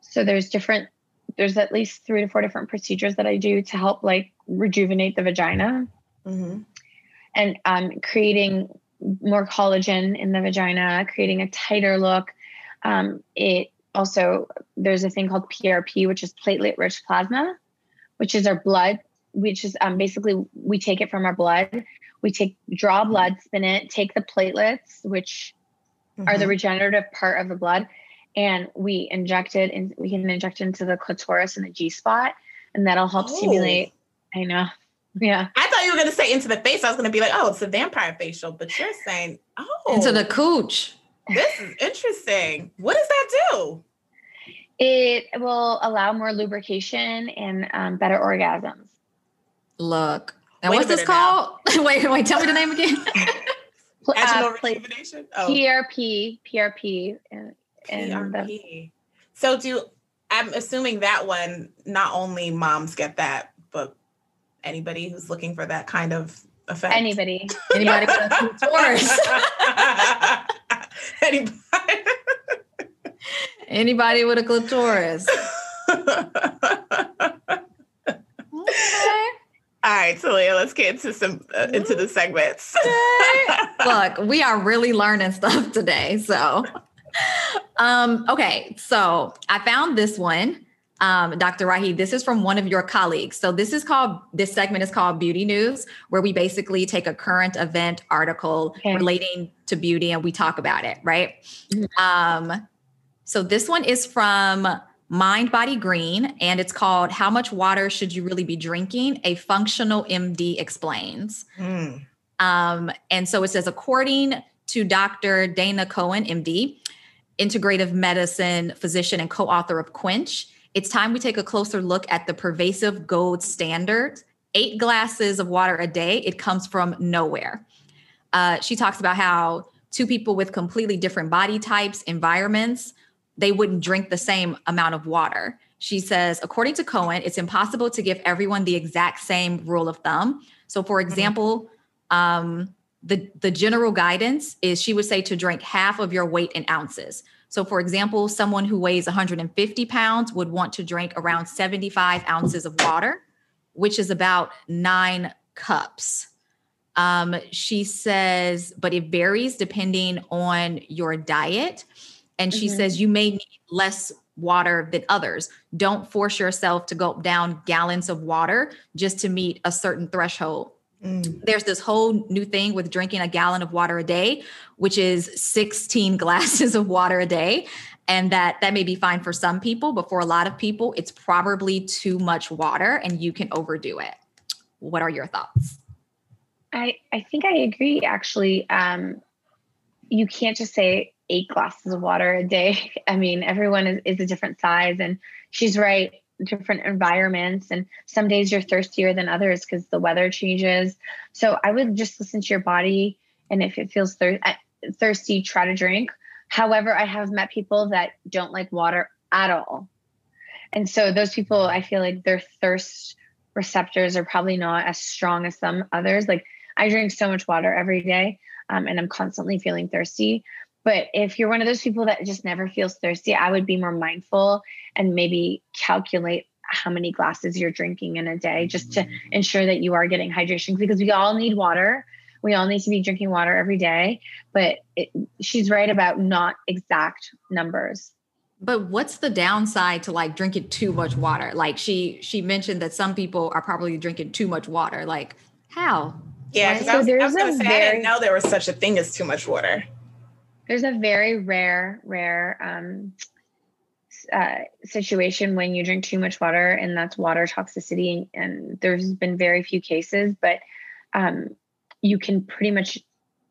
Speaker 3: So there's different there's at least three to four different procedures that I do to help like rejuvenate the vagina. Mm-hmm. And um, creating more collagen in the vagina, creating a tighter look, um, it also, there's a thing called PRP, which is platelet rich plasma, which is our blood, which is um, basically we take it from our blood. We take draw blood, spin it, take the platelets, which mm-hmm. are the mm-hmm. regenerative part of the blood, and we inject it and we can inject it into the clitoris and the G spot, and that'll help oh. stimulate. I know. Yeah.
Speaker 1: I thought you were going to say into the face. I was going to be like, oh, it's a vampire facial, but you're saying, oh,
Speaker 2: into the cooch.
Speaker 1: This is interesting. What does that do?
Speaker 3: It will allow more lubrication and um, better orgasms.
Speaker 2: Look. And what's this called? <laughs> wait, wait, tell me the name again. <laughs>
Speaker 1: uh, rejuvenation?
Speaker 3: Oh. PRP, PRP. And,
Speaker 1: and PRP. so do I'm assuming that one, not only moms get that, but anybody who's looking for that kind of effect.
Speaker 3: Anybody. Anybody with Taurus. <laughs>
Speaker 2: Anybody. Anybody with a clitoris. <laughs>
Speaker 1: okay. All right, Talia, let's get into some uh, into the segments. <laughs>
Speaker 2: Look, we are really learning stuff today. So, um, okay, so I found this one um, Dr. Rahi, this is from one of your colleagues. So this is called this segment is called Beauty News, where we basically take a current event article okay. relating to beauty and we talk about it, right? Mm-hmm. Um, so this one is from Mind Body Green, and it's called "How Much Water Should You Really Be Drinking?" A functional MD explains. Mm. Um, and so it says, according to Dr. Dana Cohen, MD, integrative medicine physician and co-author of Quench it's time we take a closer look at the pervasive gold standard eight glasses of water a day, it comes from nowhere. Uh, she talks about how two people with completely different body types, environments, they wouldn't drink the same amount of water. She says, according to Cohen, it's impossible to give everyone the exact same rule of thumb. So, for mm-hmm. example, um, the the general guidance is she would say to drink half of your weight in ounces. So, for example, someone who weighs 150 pounds would want to drink around 75 ounces of water, which is about nine cups. Um, she says, but it varies depending on your diet. And she mm-hmm. says you may need less water than others. Don't force yourself to gulp down gallons of water just to meet a certain threshold. Mm. There's this whole new thing with drinking a gallon of water a day, which is 16 <laughs> glasses of water a day. And that that may be fine for some people, but for a lot of people, it's probably too much water and you can overdo it. What are your thoughts?
Speaker 3: I, I think I agree actually. Um, you can't just say eight glasses of water a day. <laughs> I mean, everyone is, is a different size, and she's right different environments. And some days you're thirstier than others because the weather changes. So i would just listen to your body and if it feels thir- uh, thirsty try to drink. However i have met people that don't like water at all. And so those people i feel like their thirst receptors are probably not as strong as some others. Like i drink so much water every day um, and i'm constantly feeling thirsty but if you're one of those people that just never feels thirsty, I would be more mindful and maybe calculate how many glasses you're drinking in a day just to ensure that you are getting hydration because we all need water. We all need to be drinking water every day. But it, she's right about not exact numbers
Speaker 2: but what's the downside to like drinking too much water like she she mentioned that some people are probably drinking too much water like how
Speaker 1: yeah right? so I was, I was gonna say very, i didn't know there was such a thing as too much water
Speaker 3: there's a very rare, rare um, uh, situation when you drink too much water, and that's water toxicity. And there's been very few cases, but um, you can pretty much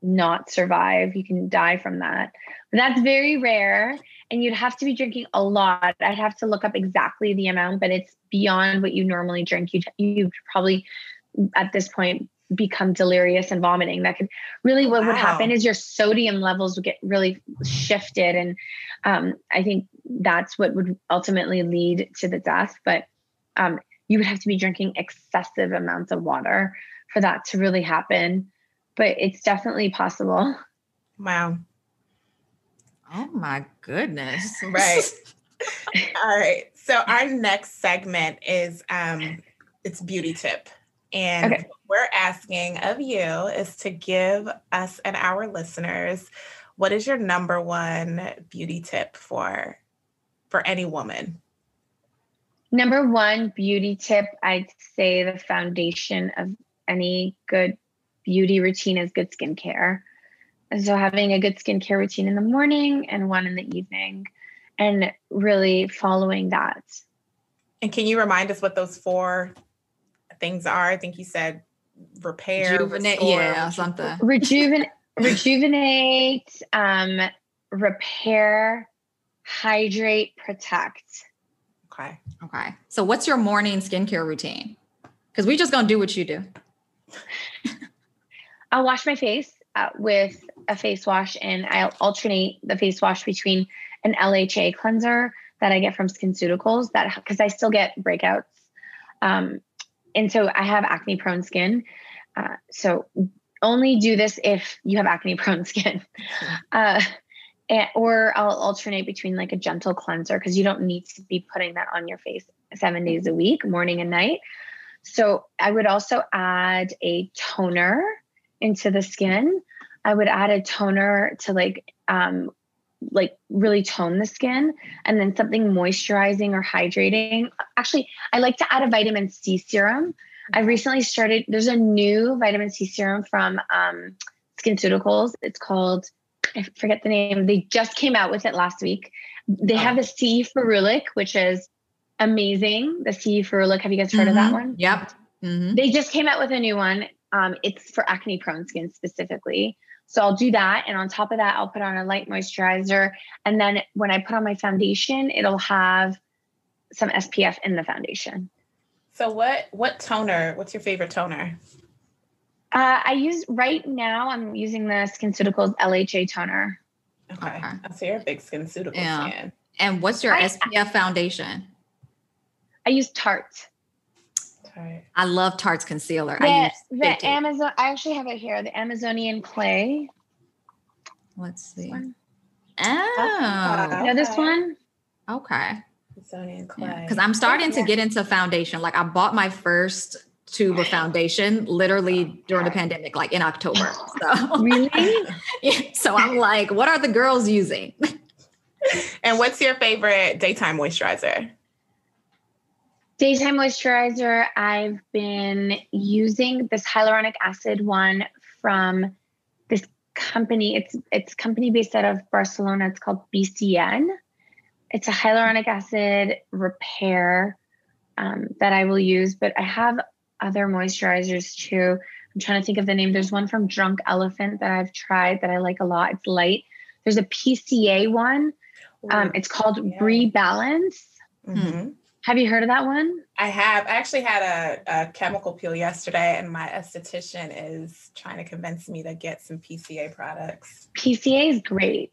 Speaker 3: not survive. You can die from that. But that's very rare. And you'd have to be drinking a lot. I'd have to look up exactly the amount, but it's beyond what you normally drink. You you probably at this point become delirious and vomiting. That could really what wow. would happen is your sodium levels would get really shifted. And um, I think that's what would ultimately lead to the death. But um, you would have to be drinking excessive amounts of water for that to really happen. But it's definitely possible.
Speaker 1: Wow.
Speaker 2: Oh my goodness.
Speaker 1: Right. <laughs> All right. So our next segment is um it's beauty tip. And okay. we're asking of you is to give us and our listeners what is your number one beauty tip for for any woman?
Speaker 3: Number one beauty tip, I'd say the foundation of any good beauty routine is good skincare. And so having a good skincare routine in the morning and one in the evening and really following that.
Speaker 1: And can you remind us what those four things are. I think you said repair, rejuvenate, restore,
Speaker 2: yeah, something.
Speaker 3: Rejuvenate, <laughs> rejuvenate, um, repair, hydrate, protect.
Speaker 1: Okay.
Speaker 2: Okay. So, what's your morning skincare routine? Because we're just gonna do what you do. <laughs>
Speaker 3: I'll wash my face uh, with a face wash, and I'll alternate the face wash between an LHA cleanser that I get from SkinCeuticals. That because I still get breakouts um, and so I have acne prone skin. Uh, so only do this if you have acne prone <laughs> skin. Uh, and, or I'll alternate between like a gentle cleanser because you don't need to be putting that on your face seven days a week, morning and night. So I would also add a toner into the skin. I would add a toner to like um, like really tone the skin and then something moisturizing or hydrating. Actually, I like to add a vitamin C serum. I recently started, there's a new vitamin C serum from um, SkinCeuticals. It's called, I forget the name. They just came out with it last week. They oh. have the C ferulic, which is amazing. The C ferulic. Have you guys heard mm-hmm. of that mm-hmm. one?
Speaker 2: Yep.
Speaker 3: Mm-hmm. They just came out with a new one. Um, it's for acne prone skin specifically. So I'll do that. And on top of that, I'll put on a light moisturizer. And then when I put on my foundation, it'll have some SPF in the foundation.
Speaker 1: So what what toner? What's your favorite toner?
Speaker 3: Uh, I use right now. I'm using the SkinCeuticals LHA toner.
Speaker 1: Okay, okay. so you're a big SkinCeuticals yeah. fan.
Speaker 2: And what's your I, SPF foundation?
Speaker 3: I use Tarte.
Speaker 2: Tarte. I love Tarte's concealer.
Speaker 3: The, I use the Amazon. I actually have it here. The Amazonian clay.
Speaker 2: Let's see.
Speaker 3: Oh, oh you know this one?
Speaker 2: Okay.
Speaker 1: Amazonian clay.
Speaker 2: Because yeah. I'm starting to get into foundation. Like I bought my first tube of foundation literally during the pandemic, like in October. <laughs> So
Speaker 3: really, <laughs>
Speaker 2: yeah. So I'm like, what are the girls using?
Speaker 1: and what's your favorite daytime moisturizer?
Speaker 3: Daytime moisturizer, I've been using this hyaluronic acid one from this company. It's it's company based out of Barcelona. It's called BCN. It's a hyaluronic acid repair um, that I will use, but I have other moisturizers too. I'm trying to think of the name. There's one from Drunk Elephant that I've tried that I like a lot. It's light. There's a PCA one. Um, it's called yeah. Rebalance. Mm-hmm. Have you heard of that one?
Speaker 1: I have. I actually had a, a, chemical peel yesterday, and my esthetician is trying to convince me to get some PCA products.
Speaker 3: PCA is great.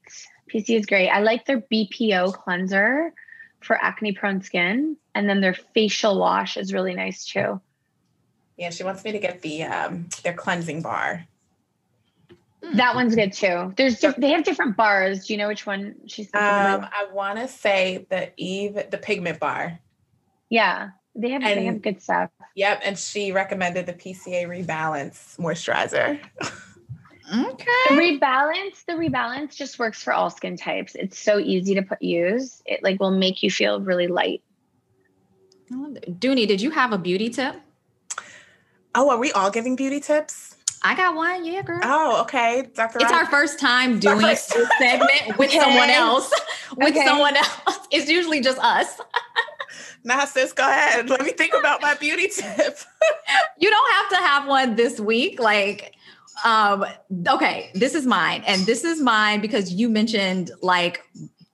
Speaker 3: PCA is great. I like their BPO cleanser for acne prone skin, and then their facial wash is really nice too.
Speaker 1: Yeah, she wants me to get the um, their cleansing bar.
Speaker 3: That one's good too. There's diff- they have different bars. Do you know which one she's?
Speaker 1: Um, I want to say the Eve, the pigment bar.
Speaker 3: Yeah, they have and, they have good stuff.
Speaker 1: Yep, and she recommended the PCA Rebalance moisturizer.
Speaker 3: okay. The rebalance, the rebalance just works for all skin types. It's so easy to put use. It like will make you feel really light.
Speaker 2: Dooney, did you have a beauty tip?
Speaker 1: Oh, are we all giving beauty tips?
Speaker 2: I got one, yeah, girl.
Speaker 1: Oh, okay,
Speaker 2: Dr. It's our first time doing first time. <laughs> segment with okay. someone else. With okay. someone else, it's usually just us. <laughs>
Speaker 1: nah, sis, go ahead. Let me think about my beauty tip. <laughs>
Speaker 2: you don't have to have one this week. Like, um, okay, this is mine, and this is mine because you mentioned like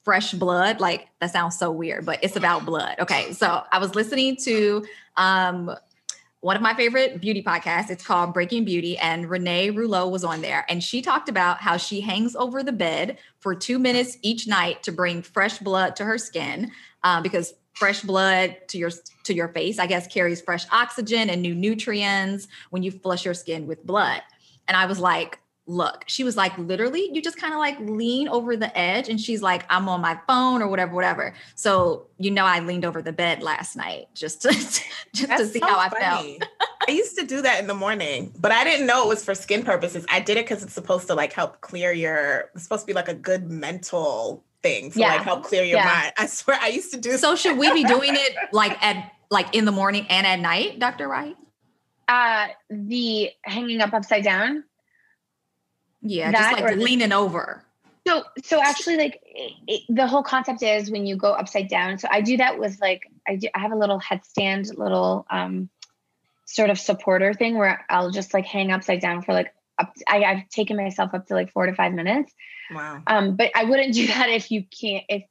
Speaker 2: fresh blood. Like that sounds so weird, but it's about blood. Okay, so I was listening to um one of my favorite beauty podcasts. It's called Breaking Beauty, and Renee Rouleau was on there, and she talked about how she hangs over the bed for two minutes each night to bring fresh blood to her skin, uh, because fresh blood to your to your face, I guess, carries fresh oxygen and new nutrients when you flush your skin with blood. And I was like, look. She was like, literally, you just kind of like lean over the edge. And she's like, I'm on my phone or whatever, whatever. So, you know, I leaned over the bed last night just to, <laughs> just to see so how funny. I felt.
Speaker 1: I used to do that in the morning, but I didn't know it was for skin purposes. I did it because it's supposed to like help clear your, it's supposed to be like a good mental thing to yeah. like help clear your yeah. mind. I swear I used to do
Speaker 2: So should we be doing it <laughs> like at like in the morning and at night, Dr. Wright?
Speaker 3: Uh the hanging up upside down.
Speaker 2: Yeah, that just like leaning over.
Speaker 3: So, so actually, like it, it, the whole concept is when you go upside down. So I do that with like I do. I have a little headstand, little um, sort of supporter thing where I'll just like hang upside down for like up. To, I, I've taken myself up to like four to five minutes.
Speaker 1: Wow.
Speaker 3: Um, but I wouldn't <laughs> do that if you can't. If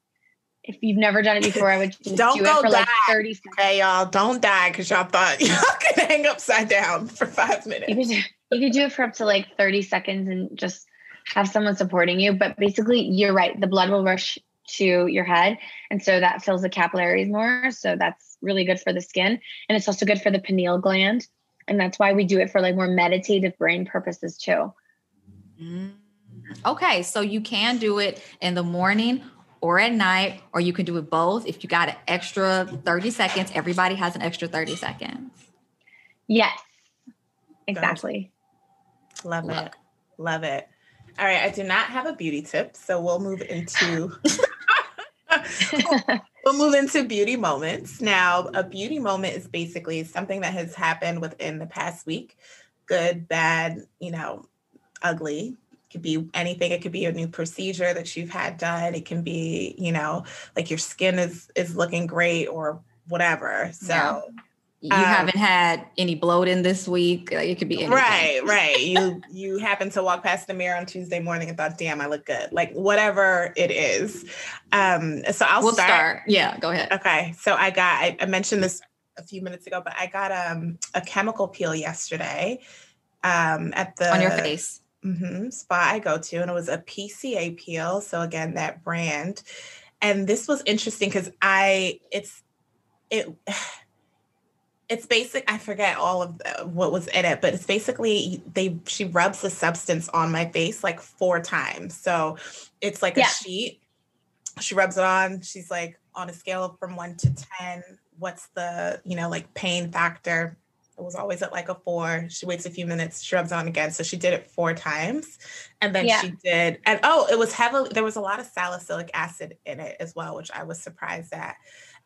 Speaker 3: if you've never done it before, I would just
Speaker 1: don't do go it for die. like 30 seconds. Okay, y'all, don't die because y'all thought <laughs> y'all could hang upside down for five minutes.
Speaker 3: You could, do, you could do it for up to like 30 seconds and just have someone supporting you. But basically, you're right. The blood will rush to your head. And so that fills the capillaries more. So that's really good for the skin. And it's also good for the pineal gland. And that's why we do it for like more meditative brain purposes too.
Speaker 2: Mm. Okay. So you can do it in the morning or at night, or you can do it both. If you got an extra 30 seconds, everybody has an extra 30 seconds.
Speaker 3: Yes, exactly.
Speaker 1: Love Look. it. Love it. All right, I do not have a beauty tip, so we'll move into <laughs> we'll move into beauty moments. Now, a beauty moment is basically something that has happened within the past week, good, bad, you know, ugly. It could be anything. It could be a new procedure that you've had done. It can be, you know, like your skin is is looking great or whatever. So yeah
Speaker 2: you um, haven't had any bloating this week. Like it could be anything.
Speaker 1: Right, right. you you happen to walk past the mirror on Tuesday morning and thought, "Damn, I look good." Like whatever it is. Um, so I'll
Speaker 2: we'll
Speaker 1: start.
Speaker 2: start. Yeah, go ahead.
Speaker 1: Okay, so I got I, I mentioned this a few minutes ago, but I got um, a chemical peel yesterday um, at the
Speaker 2: on your face
Speaker 1: mm-hmm, spa I go to, and it was a PCA peel. So again, that brand, and this was interesting because I it's it <sighs> it's basic i forget all of the, what was in it but it's basically they she rubs the substance on my face like four times so it's like yeah. a sheet she rubs it on she's like on a scale from one to ten what's the you know like pain factor It was always at like a four. She waits a few minutes, she rubs on again. So she did it four times. And then
Speaker 3: Yeah.
Speaker 1: she did, and oh, it was heavily, there was a lot of salicylic acid in it as well, which I was surprised at.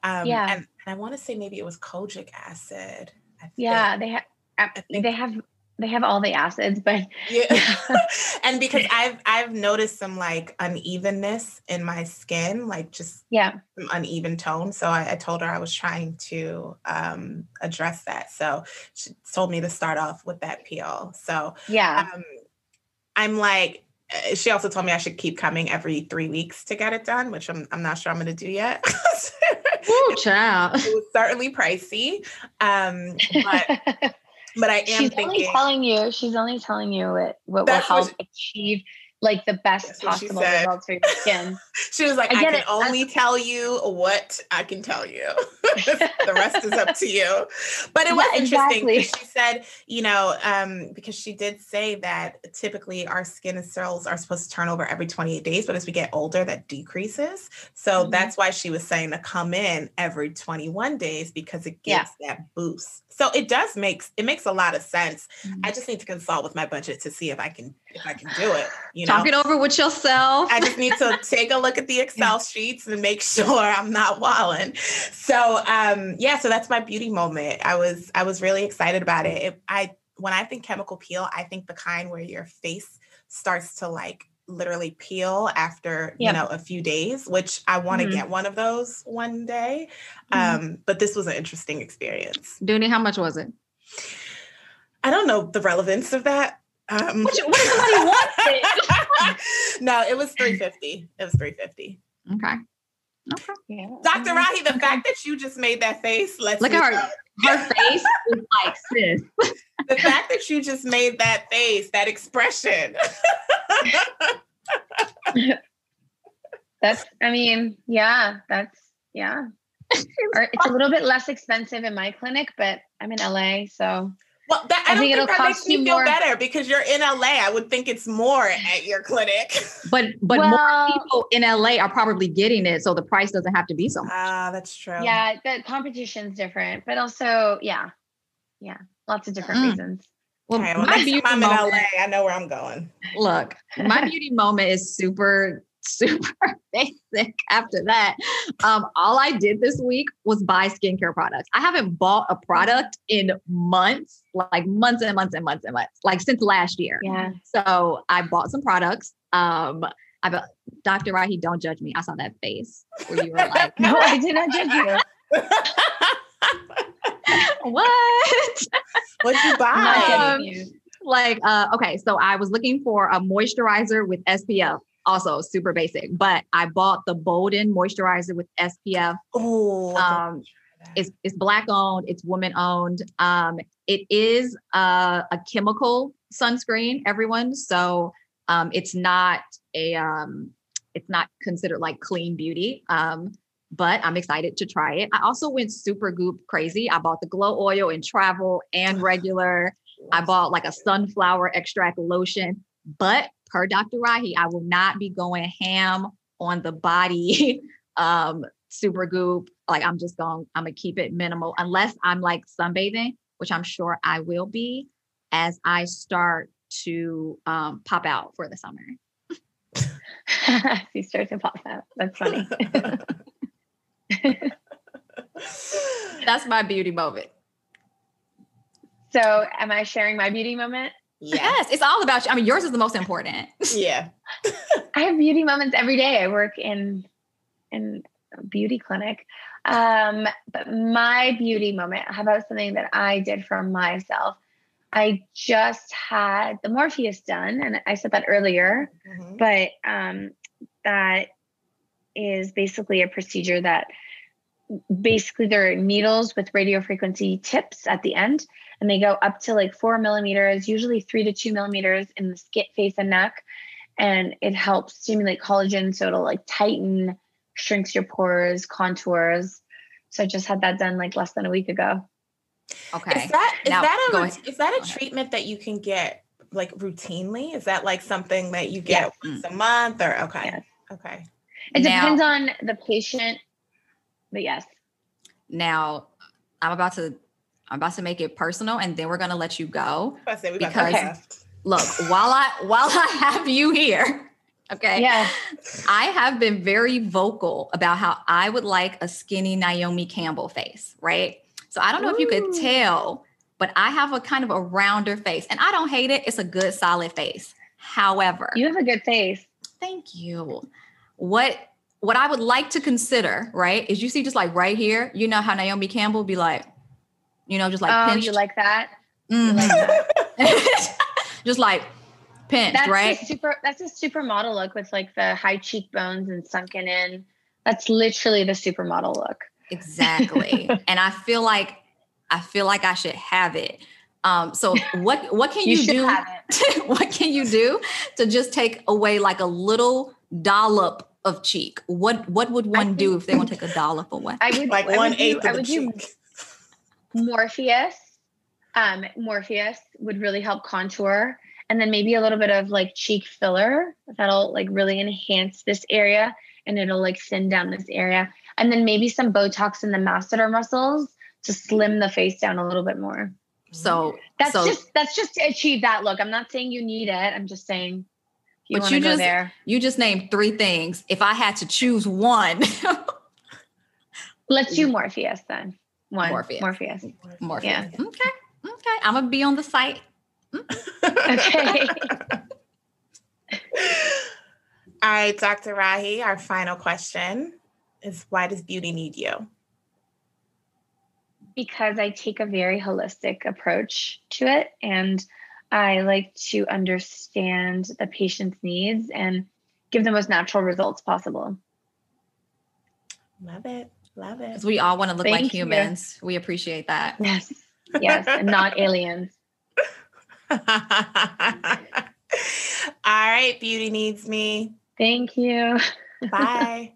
Speaker 1: Um,
Speaker 3: Yeah.
Speaker 1: And, and I want to say maybe it was kojic acid. I
Speaker 3: Yeah,
Speaker 1: think.
Speaker 3: they have. They have. They have all the acids, but
Speaker 1: Yeah. <laughs> and because I've I've noticed some like unevenness in my skin, like just
Speaker 3: yeah,
Speaker 1: some uneven tone. So I, I told her I was trying to um, address that. So she told me to start off with that peel. So
Speaker 3: yeah.
Speaker 1: um, I'm like, uh, she also told me I should keep coming every three weeks to get it done, which I'm, I'm not sure I'm going to do yet. <laughs>
Speaker 2: Woo, child.
Speaker 1: it was certainly pricey. Um, but, <laughs> but I am
Speaker 3: she's
Speaker 1: thinking.
Speaker 3: only telling you. She's only telling you what what will
Speaker 1: That's what
Speaker 3: help achieve like the best possible results for your <laughs> skin.
Speaker 1: She was like,
Speaker 3: I
Speaker 1: I, can
Speaker 3: it.
Speaker 1: only tell you what I can tell you. <laughs> the rest is up to you. But it
Speaker 3: Yeah,
Speaker 1: was interesting.
Speaker 3: exactly.
Speaker 1: She said, you know, um, because she did say that typically our skin cells are supposed to turn over every 28 days, but as we get older, that decreases. So
Speaker 3: Mhm.
Speaker 1: that's why she was saying to come in every 21 days because it
Speaker 3: Yeah.
Speaker 1: gives that boost. So it does make it makes a lot of sense.
Speaker 3: Mm-hmm.
Speaker 1: I just need to consult with my budget to see if I can if I can do it. You know,
Speaker 2: Talk it over with yourself.
Speaker 1: I just need to <laughs> take a look at the Excel sheets and make <laughs> sure I'm not walling. So um yeah, so that's my beauty moment. I was I was really excited about it. it. I when I think chemical peel, I think the kind where your face starts to like literally peel after
Speaker 3: Yep.
Speaker 1: you know a few days, which I want to
Speaker 3: Mhm.
Speaker 1: get one of those one day.
Speaker 3: Mhm.
Speaker 1: Um, but this was an interesting experience.
Speaker 2: Dooney, how much was it?
Speaker 1: I don't know the relevance of that. Um,
Speaker 2: What, you- what if somebody wants <laughs>
Speaker 1: no, it was 350. It was 350.
Speaker 2: Okay. Okay.
Speaker 3: Yeah.
Speaker 1: Dr. Rahi, the
Speaker 3: Okay.
Speaker 1: fact that you just made that face, let's
Speaker 2: Look at her. Her face is like sis. <laughs>
Speaker 1: The fact that you just made that face, that expression. <laughs>
Speaker 3: That's. I mean, yeah. That's yeah. Or it's a little bit less expensive in my clinic, but I'm in LA, so
Speaker 1: well, that, I,
Speaker 3: I
Speaker 1: don't
Speaker 3: think
Speaker 1: think,
Speaker 3: it'll
Speaker 1: that makes
Speaker 3: cost
Speaker 1: me
Speaker 3: you
Speaker 1: feel
Speaker 3: more.
Speaker 1: better because you're in LA. I would think it's more at your clinic. <laughs>
Speaker 2: But but more people in LA are probably getting it, so the price doesn't have to be so much.
Speaker 1: Ah, that's true.
Speaker 3: yeah, the competition's different, but also yeah, yeah, lots of different
Speaker 2: Mm.
Speaker 3: reasons.
Speaker 2: Well,
Speaker 1: Okay, well,
Speaker 2: my
Speaker 1: next
Speaker 2: beauty
Speaker 1: time I'm in LA, I know where I'm going.
Speaker 2: look, my <laughs> beauty moment is super, super <laughs> basic after that. Um, all I did this week was buy skincare products. I haven't bought a product in months, like months and months and months and months, like since last year.
Speaker 3: Yeah,
Speaker 2: So I bought some products. Um, I bought, Dr. Rahi, don't judge me. I saw that face where you were like, <laughs>
Speaker 3: no, I did not judge you. <laughs>
Speaker 2: what?
Speaker 1: What'd you buy?
Speaker 2: Um, like uh okay so i was looking for a moisturizer with spf also super basic but i bought the bolden moisturizer with spf
Speaker 1: oh,
Speaker 2: um it's, it's black owned it's woman owned um it is uh, a chemical sunscreen everyone so um it's not a um it's not considered like clean beauty um but I'm excited to try it. I also went Supergoop crazy. I bought the glow oil in travel and regular. <laughs> I bought like a sunflower extract lotion, but per Dr. Rahi, I will not be going ham on the body <laughs> um Supergoop. Like I'm just going, I'm gonna keep it minimal unless I'm like sunbathing, which I'm sure I will be as I start to um pop out for the summer. <laughs>
Speaker 3: he starts to pop out. That's funny. <laughs>
Speaker 2: That's my beauty moment.
Speaker 3: so, am I sharing my beauty moment?
Speaker 1: Yeah.
Speaker 2: Yes, it's all about you. I mean, yours is the most important. <laughs>
Speaker 1: Yeah.
Speaker 3: I have beauty moments every day. I work in in a beauty clinic. Um, but my beauty moment, how about something that I did for myself? I just had the Morpheus done, and I said that earlier,
Speaker 1: Mhm.
Speaker 3: but um, that is basically a procedure that basically there are needles with radio frequency tips at the end, and they go up to like four millimeters, usually three to two millimeters in the skin, face, and neck. And it helps stimulate collagen, so it'll like tighten, shrinks your pores, contours. So I just had that done like less than a week ago.
Speaker 2: Okay.
Speaker 1: Is that is
Speaker 2: Now,
Speaker 1: that a
Speaker 2: ahead.
Speaker 1: is that
Speaker 2: Go
Speaker 1: a
Speaker 2: ahead.
Speaker 1: treatment that you can get like routinely? Is that like something that you get
Speaker 3: Yes.
Speaker 1: once mm. a month or okay?
Speaker 3: Yes.
Speaker 1: Okay.
Speaker 3: It
Speaker 2: Now-
Speaker 3: depends on the patient, but yes.
Speaker 2: Now, I'm about to I'm about to make it personal, and then we're gonna let you go.
Speaker 1: I say we
Speaker 2: Because-
Speaker 1: that.
Speaker 2: Look, while I while I have you here, <laughs> okay,
Speaker 3: Yeah.
Speaker 2: I have been very vocal about how I would like a skinny Naomi Campbell face, right? So I don't know if you could tell, but I have a kind of a rounder face, and I don't hate it. It's a good, solid face. However,
Speaker 3: You have a good face.
Speaker 2: Thank you. What what I would like to consider, right, is you see just like right here, you know how Naomi Campbell would be like, you know, just like
Speaker 3: oh,
Speaker 2: pinched.
Speaker 3: you like that? Like that. <laughs> <laughs>
Speaker 2: just like pinched,
Speaker 3: That's
Speaker 2: right?
Speaker 3: a super. That's a supermodel look with like the high cheekbones and sunken in. That's literally the supermodel look.
Speaker 2: Exactly. <laughs> and I feel like I feel like I should have it. Um, so what what can you,
Speaker 3: should
Speaker 2: do?
Speaker 3: have it.
Speaker 2: what can you do to just take away like a little dollop of cheek? What what would one do if they want to take a dollop away?
Speaker 3: I would
Speaker 1: Like
Speaker 3: I would
Speaker 1: one
Speaker 3: do-
Speaker 1: eighth
Speaker 3: I
Speaker 1: of the
Speaker 3: would do
Speaker 1: cheek.
Speaker 3: Morpheus. Um, Morpheus would really help contour, and then maybe a little bit of like cheek filler that'll like really enhance this area, and it'll like thin down this area, and then maybe some Botox in the masseter muscles to slim the face down a little bit more.
Speaker 2: So
Speaker 3: That's
Speaker 2: so
Speaker 3: just that's just to achieve that look. I'm not saying you need it. I'm just saying you
Speaker 2: But
Speaker 3: want
Speaker 2: you
Speaker 3: to go
Speaker 2: just-
Speaker 3: there.
Speaker 2: you just named three things. If I had to choose one, <laughs>
Speaker 3: Let's do Morpheus then. One
Speaker 2: Morpheus.
Speaker 3: Morpheus.
Speaker 2: Morpheus.
Speaker 3: Yeah.
Speaker 2: Okay. Okay. I'm gonna be on the site.
Speaker 3: Okay. <laughs>
Speaker 1: All right, Dr. Rahi, our final question is why does beauty need you?
Speaker 3: because I take a very holistic approach to it and I like to understand the patient's needs and give the most natural results possible.
Speaker 1: Love it. Love it.
Speaker 2: Because we all want to look like
Speaker 3: Thank you.
Speaker 2: humans. We appreciate that. <laughs>
Speaker 3: Yes. Yes. and not aliens. <laughs> <laughs>
Speaker 1: All right, beauty needs me.
Speaker 3: Thank you.
Speaker 1: Bye.